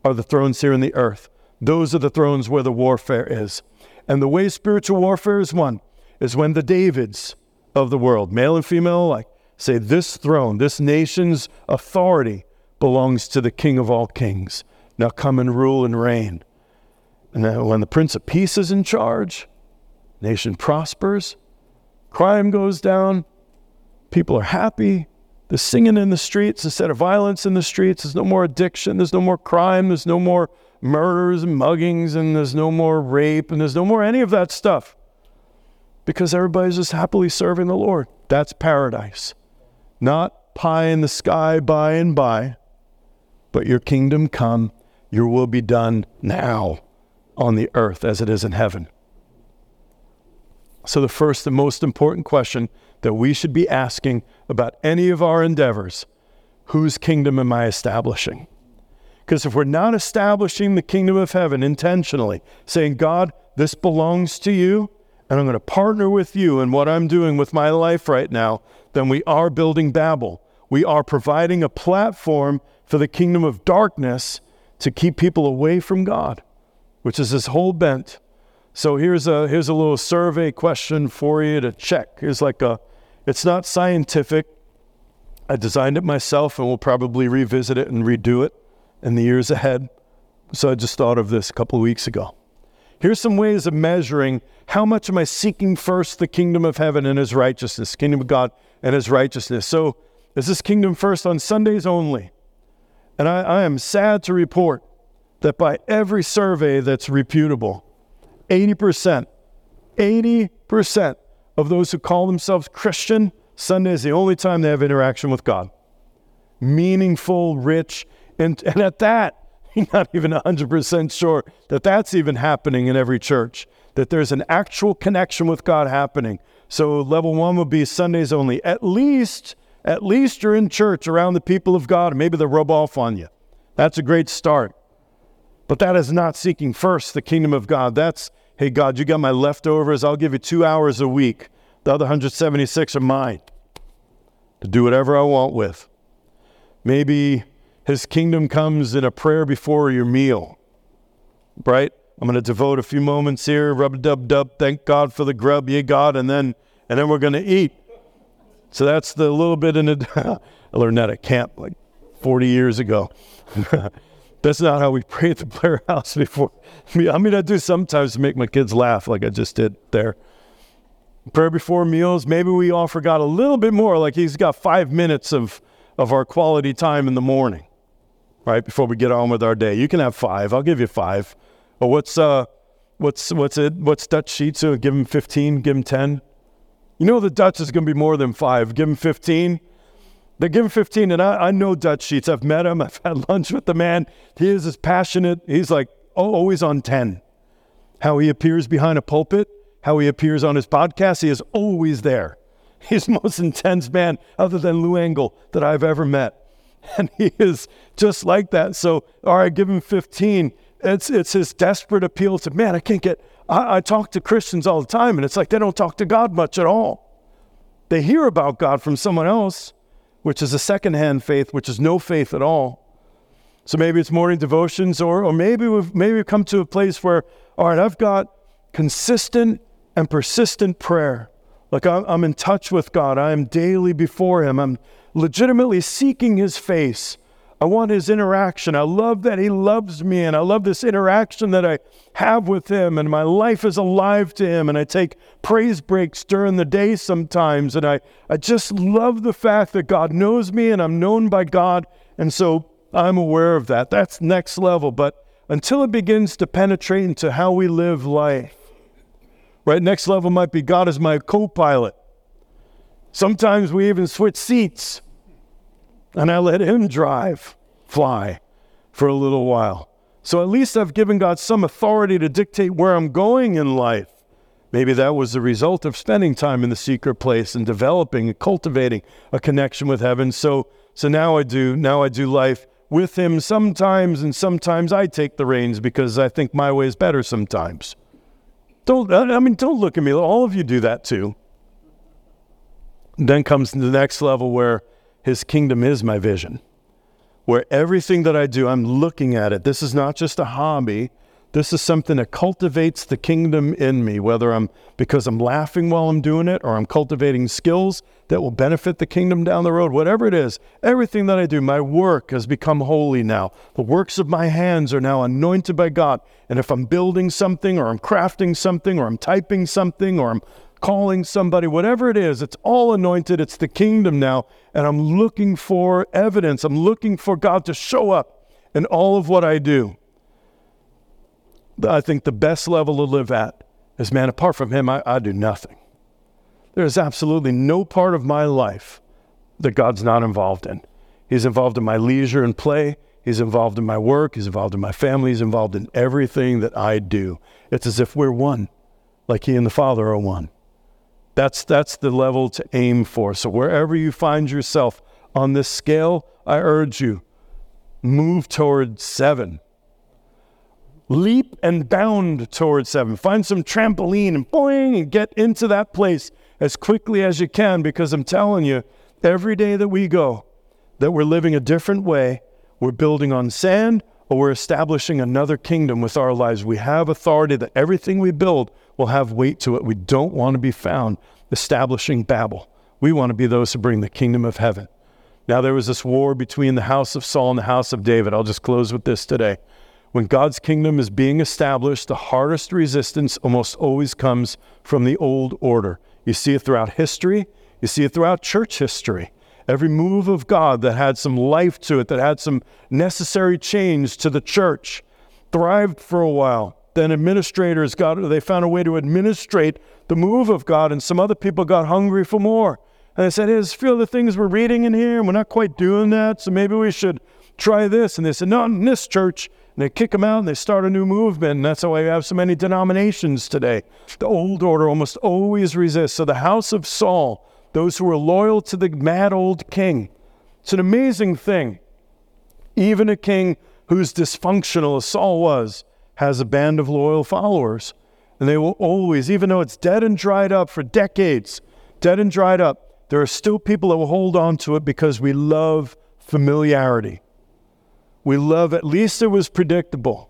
are the thrones here in the earth. Those are the thrones where the warfare is. And the way spiritual warfare is won is when the Davids of the world, male and female alike, say, This throne, this nation's authority belongs to the King of all kings. Now come and rule and reign. And when the Prince of Peace is in charge, nation prospers, crime goes down, people are happy, there's singing in the streets instead of violence in the streets. There's no more addiction. There's no more crime. There's no more murders and muggings. And there's no more rape. And there's no more any of that stuff because everybody's just happily serving the Lord. That's paradise. Not pie in the sky by and by, but your kingdom come, your will be done now on the earth as it is in heaven. So, the first and most important question that we should be asking about any of our endeavors whose kingdom am I establishing? Because if we're not establishing the kingdom of heaven intentionally, saying, God, this belongs to you, and I'm going to partner with you in what I'm doing with my life right now, then we are building Babel. We are providing a platform for the kingdom of darkness to keep people away from God, which is his whole bent. So here's a here's a little survey question for you to check. Here's like a it's not scientific. I designed it myself and we'll probably revisit it and redo it in the years ahead. So I just thought of this a couple of weeks ago. Here's some ways of measuring how much am I seeking first the kingdom of heaven and his righteousness, kingdom of God and his righteousness. So is this kingdom first on Sundays only? And I, I am sad to report that by every survey that's reputable, 80%, 80% of those who call themselves Christian, Sunday is the only time they have interaction with God. Meaningful, rich, and, and at that, not even 100% sure that that's even happening in every church, that there's an actual connection with God happening. So level one would be Sundays only. At least, at least you're in church around the people of God, and maybe they'll rub off on you. That's a great start. But that is not seeking first the kingdom of God. That's Hey, God, you got my leftovers. I'll give you two hours a week. The other 176 are mine to do whatever I want with. Maybe his kingdom comes in a prayer before your meal, right? I'm going to devote a few moments here, rub a dub dub, thank God for the grub, ye God, and then and then we're going to eat. So that's the little bit in it. I learned that at camp like 40 years ago. That's not how we pray at the Blair House before. I mean, I mean, I do sometimes to make my kids laugh, like I just did there. Prayer before meals, maybe we offer God a little bit more, like He's got five minutes of, of our quality time in the morning, right before we get on with our day. You can have five. I'll give you five. But what's uh, what's what's it? What's Dutch Sheets? So give him fifteen. Give him ten. You know the Dutch is going to be more than five. Give him fifteen. They give him 15, and I, I know Dutch Sheets. I've met him. I've had lunch with the man. He is as passionate. He's like oh, always on 10. How he appears behind a pulpit, how he appears on his podcast, he is always there. He's the most intense man, other than Lou Engle, that I've ever met. And he is just like that. So, all right, give him 15. It's, it's his desperate appeal to, man, I can't get, I, I talk to Christians all the time, and it's like they don't talk to God much at all. They hear about God from someone else, which is a secondhand faith, which is no faith at all. So maybe it's morning devotions, or, or maybe we've maybe we've come to a place where, all right, I've got consistent and persistent prayer. Like I'm, I'm in touch with God. I am daily before Him. I'm legitimately seeking His face. I want his interaction. I love that he loves me, and I love this interaction that I have with him, and my life is alive to him. And I take praise breaks during the day sometimes, and I, I just love the fact that God knows me and I'm known by God. And so I'm aware of that. That's next level. But until it begins to penetrate into how we live life, right? Next level might be God is my co pilot. Sometimes we even switch seats. And I let Him drive, fly for a little while. So at least I've given God some authority to dictate where I'm going in life. Maybe that was the result of spending time in the secret place and developing and cultivating a connection with heaven. So so now I do now I do life with him sometimes and sometimes I take the reins because I think my way is better sometimes. Don't I mean don't look at me. All of you do that too. then comes the next level where his kingdom is my vision. Where everything that I do, I'm looking at it. This is not just a hobby. This is something that cultivates the kingdom in me, whether I'm because I'm laughing while I'm doing it or I'm cultivating skills that will benefit the kingdom down the road, whatever it is. Everything that I do, my work has become holy now. The works of my hands are now anointed by God. And if I'm building something or I'm crafting something or I'm typing something or I'm calling somebody, whatever it is, it's all anointed. It's the kingdom now. And I'm looking for evidence. I'm looking for God to show up in all of what I do. I think the best level to live at is man, apart from him, I, I do nothing. There is absolutely no part of my life that God's not involved in. He's involved in my leisure and play. He's involved in my work. He's involved in my family. He's involved in everything that I do. It's as if we're one, like He and the Father are one. That's, that's the level to aim for. So, wherever you find yourself on this scale, I urge you, move toward seven leap and bound toward seven. Find some trampoline and boing and get into that place as quickly as you can because I'm telling you, every day that we go, that we're living a different way, we're building on sand or we're establishing another kingdom with our lives. We have authority that everything we build will have weight to it. We don't want to be found establishing Babel. We want to be those who bring the kingdom of heaven. Now, there was this war between the house of Saul and the house of David. I'll just close with this today. When God's kingdom is being established, the hardest resistance almost always comes from the old order. You see it throughout history, you see it throughout church history. Every move of God that had some life to it, that had some necessary change to the church, thrived for a while. Then administrators got they found a way to administrate the move of God, and some other people got hungry for more. And they said, Hey, there's a few of the things we're reading in here, and we're not quite doing that, so maybe we should try this. And they said, Not in this church. And they kick them out and they start a new movement. And that's why we have so many denominations today. The old order almost always resists. So the house of Saul, those who were loyal to the mad old king, it's an amazing thing. Even a king who's dysfunctional as Saul was has a band of loyal followers. And they will always, even though it's dead and dried up for decades, dead and dried up, there are still people that will hold on to it because we love familiarity. We love, at least it was predictable.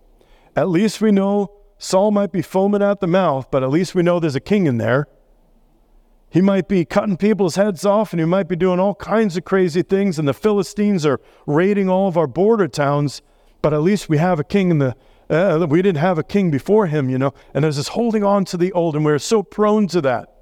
At least we know Saul might be foaming at the mouth, but at least we know there's a king in there. He might be cutting people's heads off and he might be doing all kinds of crazy things, and the Philistines are raiding all of our border towns, but at least we have a king in the. Uh, we didn't have a king before him, you know, and there's this holding on to the old, and we're so prone to that.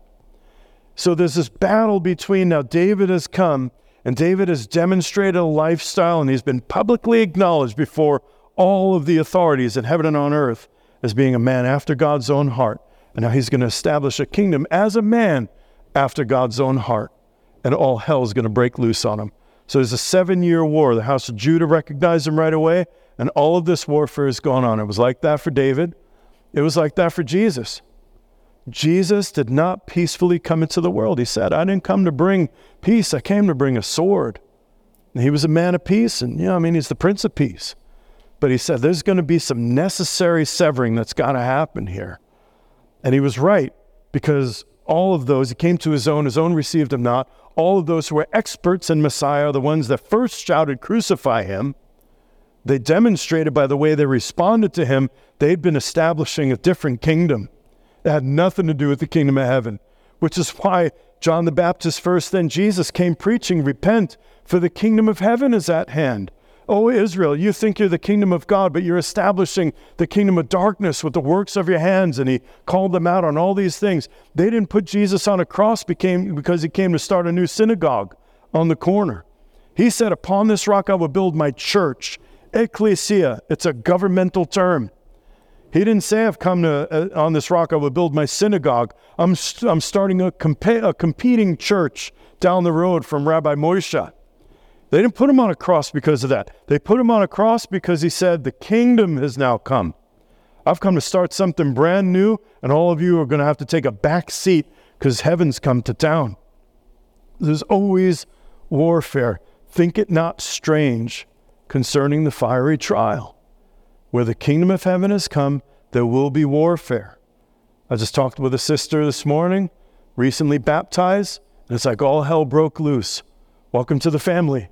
So there's this battle between now David has come and David has demonstrated a lifestyle and he's been publicly acknowledged before all of the authorities in heaven and on earth as being a man after God's own heart. And now he's going to establish a kingdom as a man after God's own heart. And all hell is going to break loose on him. So there's a seven year war. The house of Judah recognized him right away, and all of this warfare is going on. It was like that for David, it was like that for Jesus. Jesus did not peacefully come into the world. He said, I didn't come to bring peace, I came to bring a sword. And he was a man of peace, and yeah, I mean, he's the Prince of Peace. But he said, there's going to be some necessary severing that's got to happen here. And he was right, because all of those, he came to his own, his own received him not. All of those who were experts in Messiah, the ones that first shouted, Crucify him, they demonstrated by the way they responded to him, they'd been establishing a different kingdom. that had nothing to do with the kingdom of heaven, which is why John the Baptist first, then Jesus came preaching, Repent, for the kingdom of heaven is at hand. Oh, Israel, you think you're the kingdom of God, but you're establishing the kingdom of darkness with the works of your hands. And he called them out on all these things. They didn't put Jesus on a cross became, because he came to start a new synagogue on the corner. He said, Upon this rock I will build my church. Ecclesia, it's a governmental term. He didn't say, I've come to, uh, on this rock, I will build my synagogue. I'm, st- I'm starting a, compa- a competing church down the road from Rabbi Moshe. They didn't put him on a cross because of that. They put him on a cross because he said, The kingdom has now come. I've come to start something brand new, and all of you are going to have to take a back seat because heaven's come to town. There's always warfare. Think it not strange concerning the fiery trial. Where the kingdom of heaven has come, there will be warfare. I just talked with a sister this morning, recently baptized, and it's like all hell broke loose. Welcome to the family.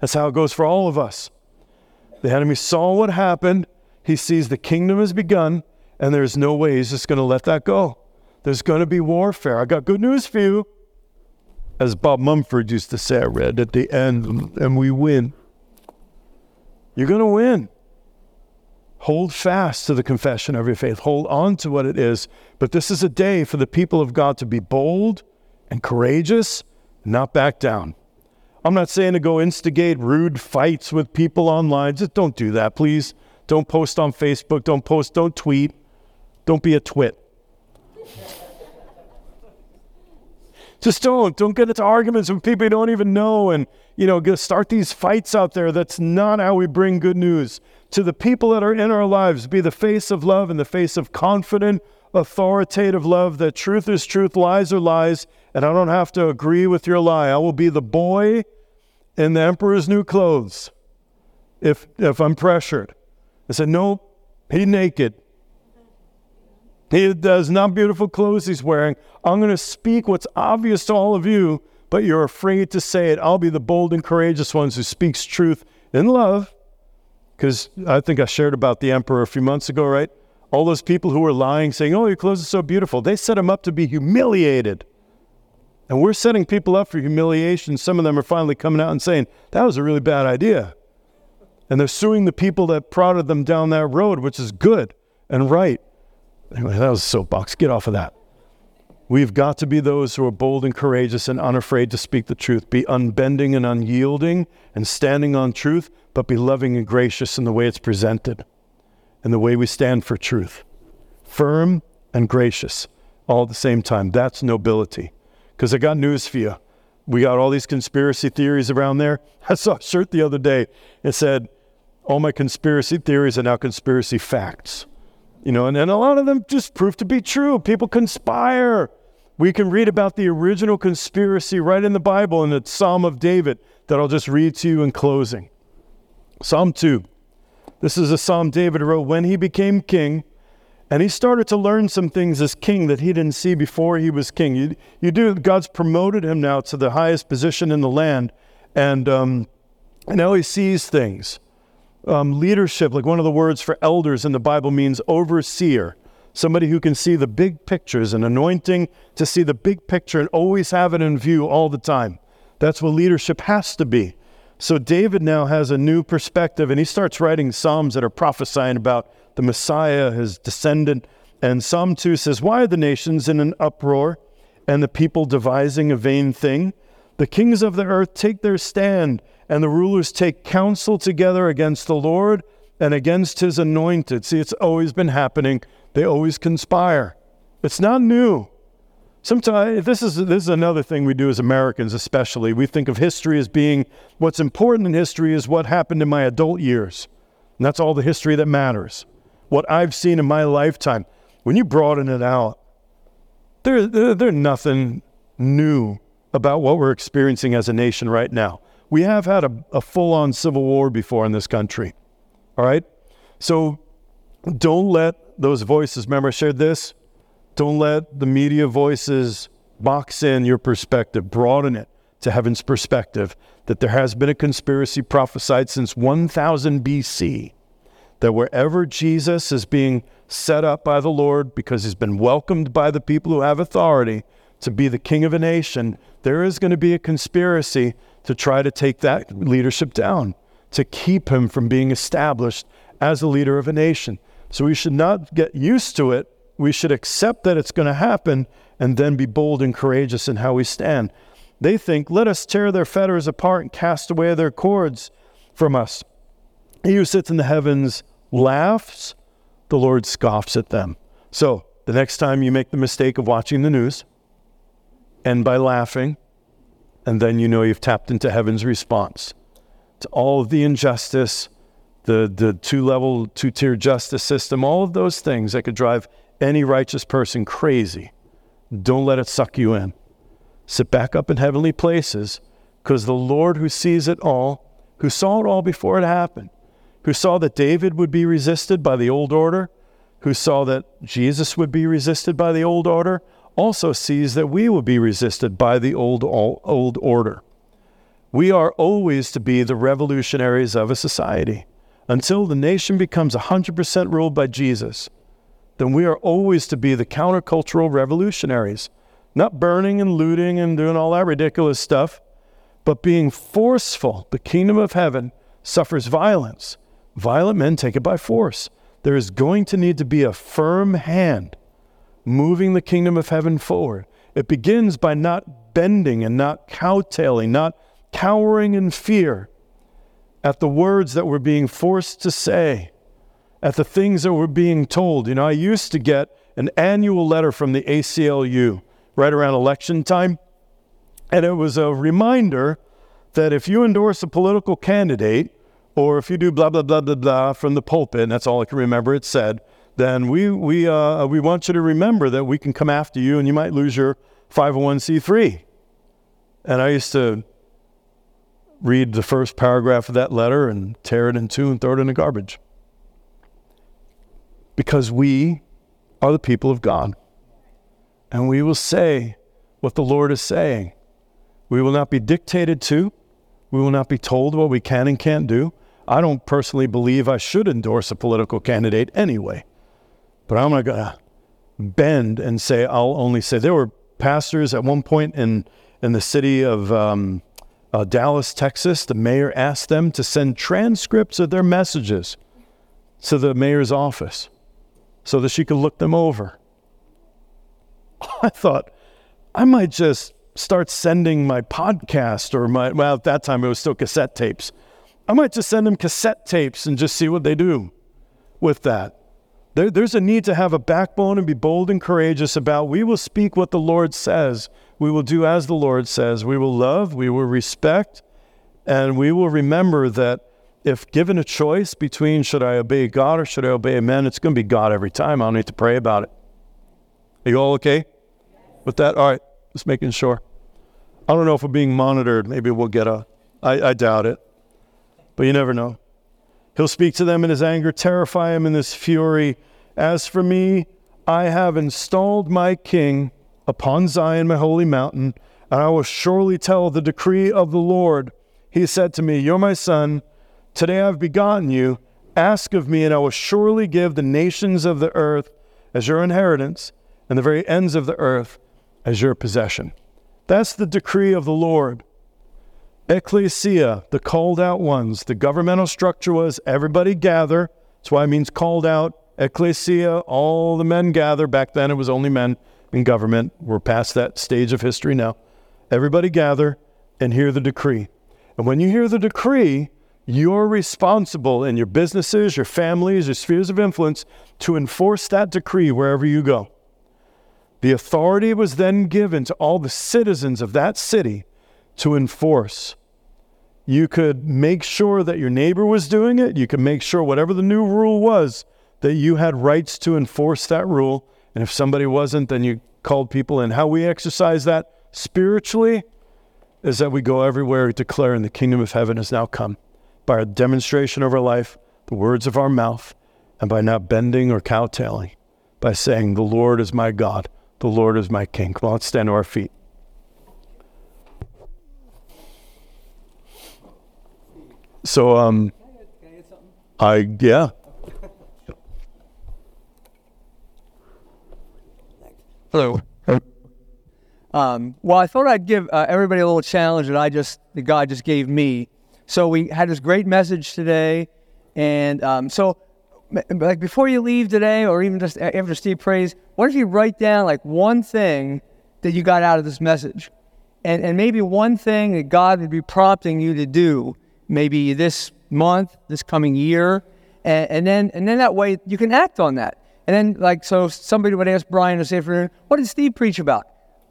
That's how it goes for all of us. The enemy saw what happened. He sees the kingdom has begun, and there's no way he's just going to let that go. There's going to be warfare. I got good news for you. As Bob Mumford used to say, I read at the end, and we win. You're going to win. Hold fast to the confession of your faith. Hold on to what it is. But this is a day for the people of God to be bold and courageous, not back down. I'm not saying to go instigate rude fights with people online. Just don't do that, please. Don't post on Facebook. Don't post. Don't tweet. Don't be a twit. Just don't. Don't get into arguments with people you don't even know and, you know, start these fights out there. That's not how we bring good news. To the people that are in our lives, be the face of love and the face of confident, authoritative love that truth is truth, lies are lies, and I don't have to agree with your lie. I will be the boy in the emperor's new clothes if, if I'm pressured. I said, No, he's naked. He does not beautiful clothes he's wearing. I'm going to speak what's obvious to all of you, but you're afraid to say it. I'll be the bold and courageous ones who speaks truth in love. Because I think I shared about the emperor a few months ago, right? All those people who were lying, saying, Oh, your clothes are so beautiful. They set him up to be humiliated. And we're setting people up for humiliation. Some of them are finally coming out and saying, that was a really bad idea. And they're suing the people that prodded them down that road, which is good and right. Anyway, that was a soapbox. Get off of that. We've got to be those who are bold and courageous and unafraid to speak the truth, be unbending and unyielding and standing on truth, but be loving and gracious in the way it's presented and the way we stand for truth. Firm and gracious all at the same time. That's nobility. Because I got news for you. We got all these conspiracy theories around there. I saw a shirt the other day. It said, All my conspiracy theories are now conspiracy facts. You know, and, and a lot of them just prove to be true. People conspire. We can read about the original conspiracy right in the Bible in the Psalm of David that I'll just read to you in closing. Psalm 2. This is a psalm David wrote when he became king. And he started to learn some things as king that he didn't see before he was king. You, you do, God's promoted him now to the highest position in the land. And, um, and now he sees things. Um, leadership, like one of the words for elders in the Bible means overseer, somebody who can see the big pictures, and anointing to see the big picture and always have it in view all the time. That's what leadership has to be. So David now has a new perspective and he starts writing Psalms that are prophesying about the Messiah, his descendant. And Psalm 2 says, Why are the nations in an uproar and the people devising a vain thing? The kings of the earth take their stand, and the rulers take counsel together against the Lord and against his anointed. See, it's always been happening. They always conspire. It's not new. Sometimes this is this is another thing we do as Americans, especially. We think of history as being what's important in history is what happened in my adult years, and that's all the history that matters what I've seen in my lifetime, when you broaden it out, there's there, there nothing new about what we're experiencing as a nation right now. We have had a, a full on civil war before in this country. All right? So don't let those voices, remember I shared this? Don't let the media voices box in your perspective, broaden it to heaven's perspective that there has been a conspiracy prophesied since 1000 BC that wherever Jesus is being set up by the Lord because he's been welcomed by the people who have authority to be the king of a nation, there is going to be a conspiracy to try to take that leadership down, to keep him from being established as a leader of a nation. So we should not get used to it. We should accept that it's going to happen and then be bold and courageous in how we stand. They think, let us tear their fetters apart and cast away their cords from us. He who sits in the heavens laughs, the Lord scoffs at them. So the next time you make the mistake of watching the news, and by laughing, And then you know you've tapped into heaven's response to all of the injustice, the, the two level, two tier justice system, all of those things that could drive any righteous person crazy. Don't let it suck you in. Sit back up in heavenly places because the Lord who sees it all, who saw it all before it happened, who saw that David would be resisted by the old order, who saw that Jesus would be resisted by the old order, also sees that we will be resisted by the old, old order. We are always to be the revolutionaries of a society. Until the nation becomes 100% ruled by Jesus, then we are always to be the countercultural revolutionaries, not burning and looting and doing all that ridiculous stuff, but being forceful. The kingdom of heaven suffers violence. Violent men take it by force. There is going to need to be a firm hand moving the kingdom of heaven forward. It begins by not bending and not cowtailing, not cowering in fear at the words that we're being forced to say, at the things that we're being told. You know, I used to get an annual letter from the ACLU right around election time, and it was a reminder that if you endorse a political candidate, or if you do blah, blah, blah, blah, blah from the pulpit, and that's all I can remember it said, then we, we, uh, we want you to remember that we can come after you and you might lose your 501c3. And I used to read the first paragraph of that letter and tear it in two and throw it in the garbage. Because we are the people of God. And we will say what the Lord is saying. We will not be dictated to. We will not be told what we can and can't do. I don't personally believe I should endorse a political candidate anyway. But I'm not going to bend and say, I'll only say. There were pastors at one point in, in the city of um, uh, Dallas, Texas, the mayor asked them to send transcripts of their messages to the mayor's office so that she could look them over. I thought, I might just start sending my podcast or my, well, at that time it was still cassette tapes. I might just send them cassette tapes and just see what they do with that. There, there's a need to have a backbone and be bold and courageous about we will speak what the Lord says. We will do as the Lord says. We will love, we will respect, and we will remember that if given a choice between should I obey God or should I obey men, it's going to be God every time. I don't need to pray about it. Are you all okay with that? All right, just making sure. I don't know if we're being monitored. Maybe we'll get a. I, I doubt it, but you never know. He'll speak to them in his anger, terrify him in his fury. As for me, I have installed my king upon Zion, my holy mountain, and I will surely tell the decree of the Lord. He said to me, You're my son. Today I've begotten you. Ask of me, and I will surely give the nations of the earth as your inheritance, and the very ends of the earth as your possession. That's the decree of the Lord. Ecclesia, the called out ones. The governmental structure was everybody gather. That's why it means called out. Ecclesia, all the men gather. Back then it was only men in government. We're past that stage of history now. Everybody gather and hear the decree. And when you hear the decree, you're responsible in your businesses, your families, your spheres of influence to enforce that decree wherever you go. The authority was then given to all the citizens of that city to enforce. You could make sure that your neighbor was doing it. You could make sure whatever the new rule was, that you had rights to enforce that rule. And if somebody wasn't, then you called people in. How we exercise that spiritually is that we go everywhere declaring the kingdom of heaven has now come by a demonstration of our life, the words of our mouth, and by not bending or cowtailing, by saying, The Lord is my God, the Lord is my King. Come on, let's stand to our feet. So, um, I, yeah. Hello. Um, well, I thought I'd give uh, everybody a little challenge that I just, that God just gave me. So we had this great message today, and um, so like before you leave today, or even just after Steve prays, what if you write down like one thing that you got out of this message, and and maybe one thing that God would be prompting you to do maybe this month, this coming year, and, and then and then that way you can act on that. And then like so, somebody would ask Brian this afternoon, "What did Steve preach about?"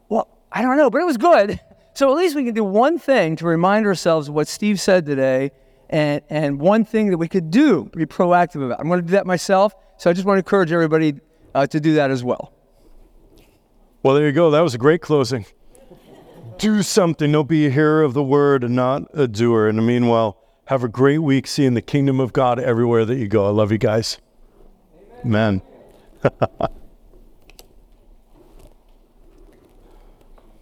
Well, I don't know, but it was good. So at least we can do one thing to remind ourselves of what Steve said today and, and one thing that we could do, be proactive about. I'm going to do that myself. So I just want to encourage everybody uh, to do that as well. Well, there you go. That was a great closing. Do something. Don't be a hearer of the word and not a doer. And in the meanwhile, have a great week seeing the kingdom of God everywhere that you go. I love you guys. Amen. Amen.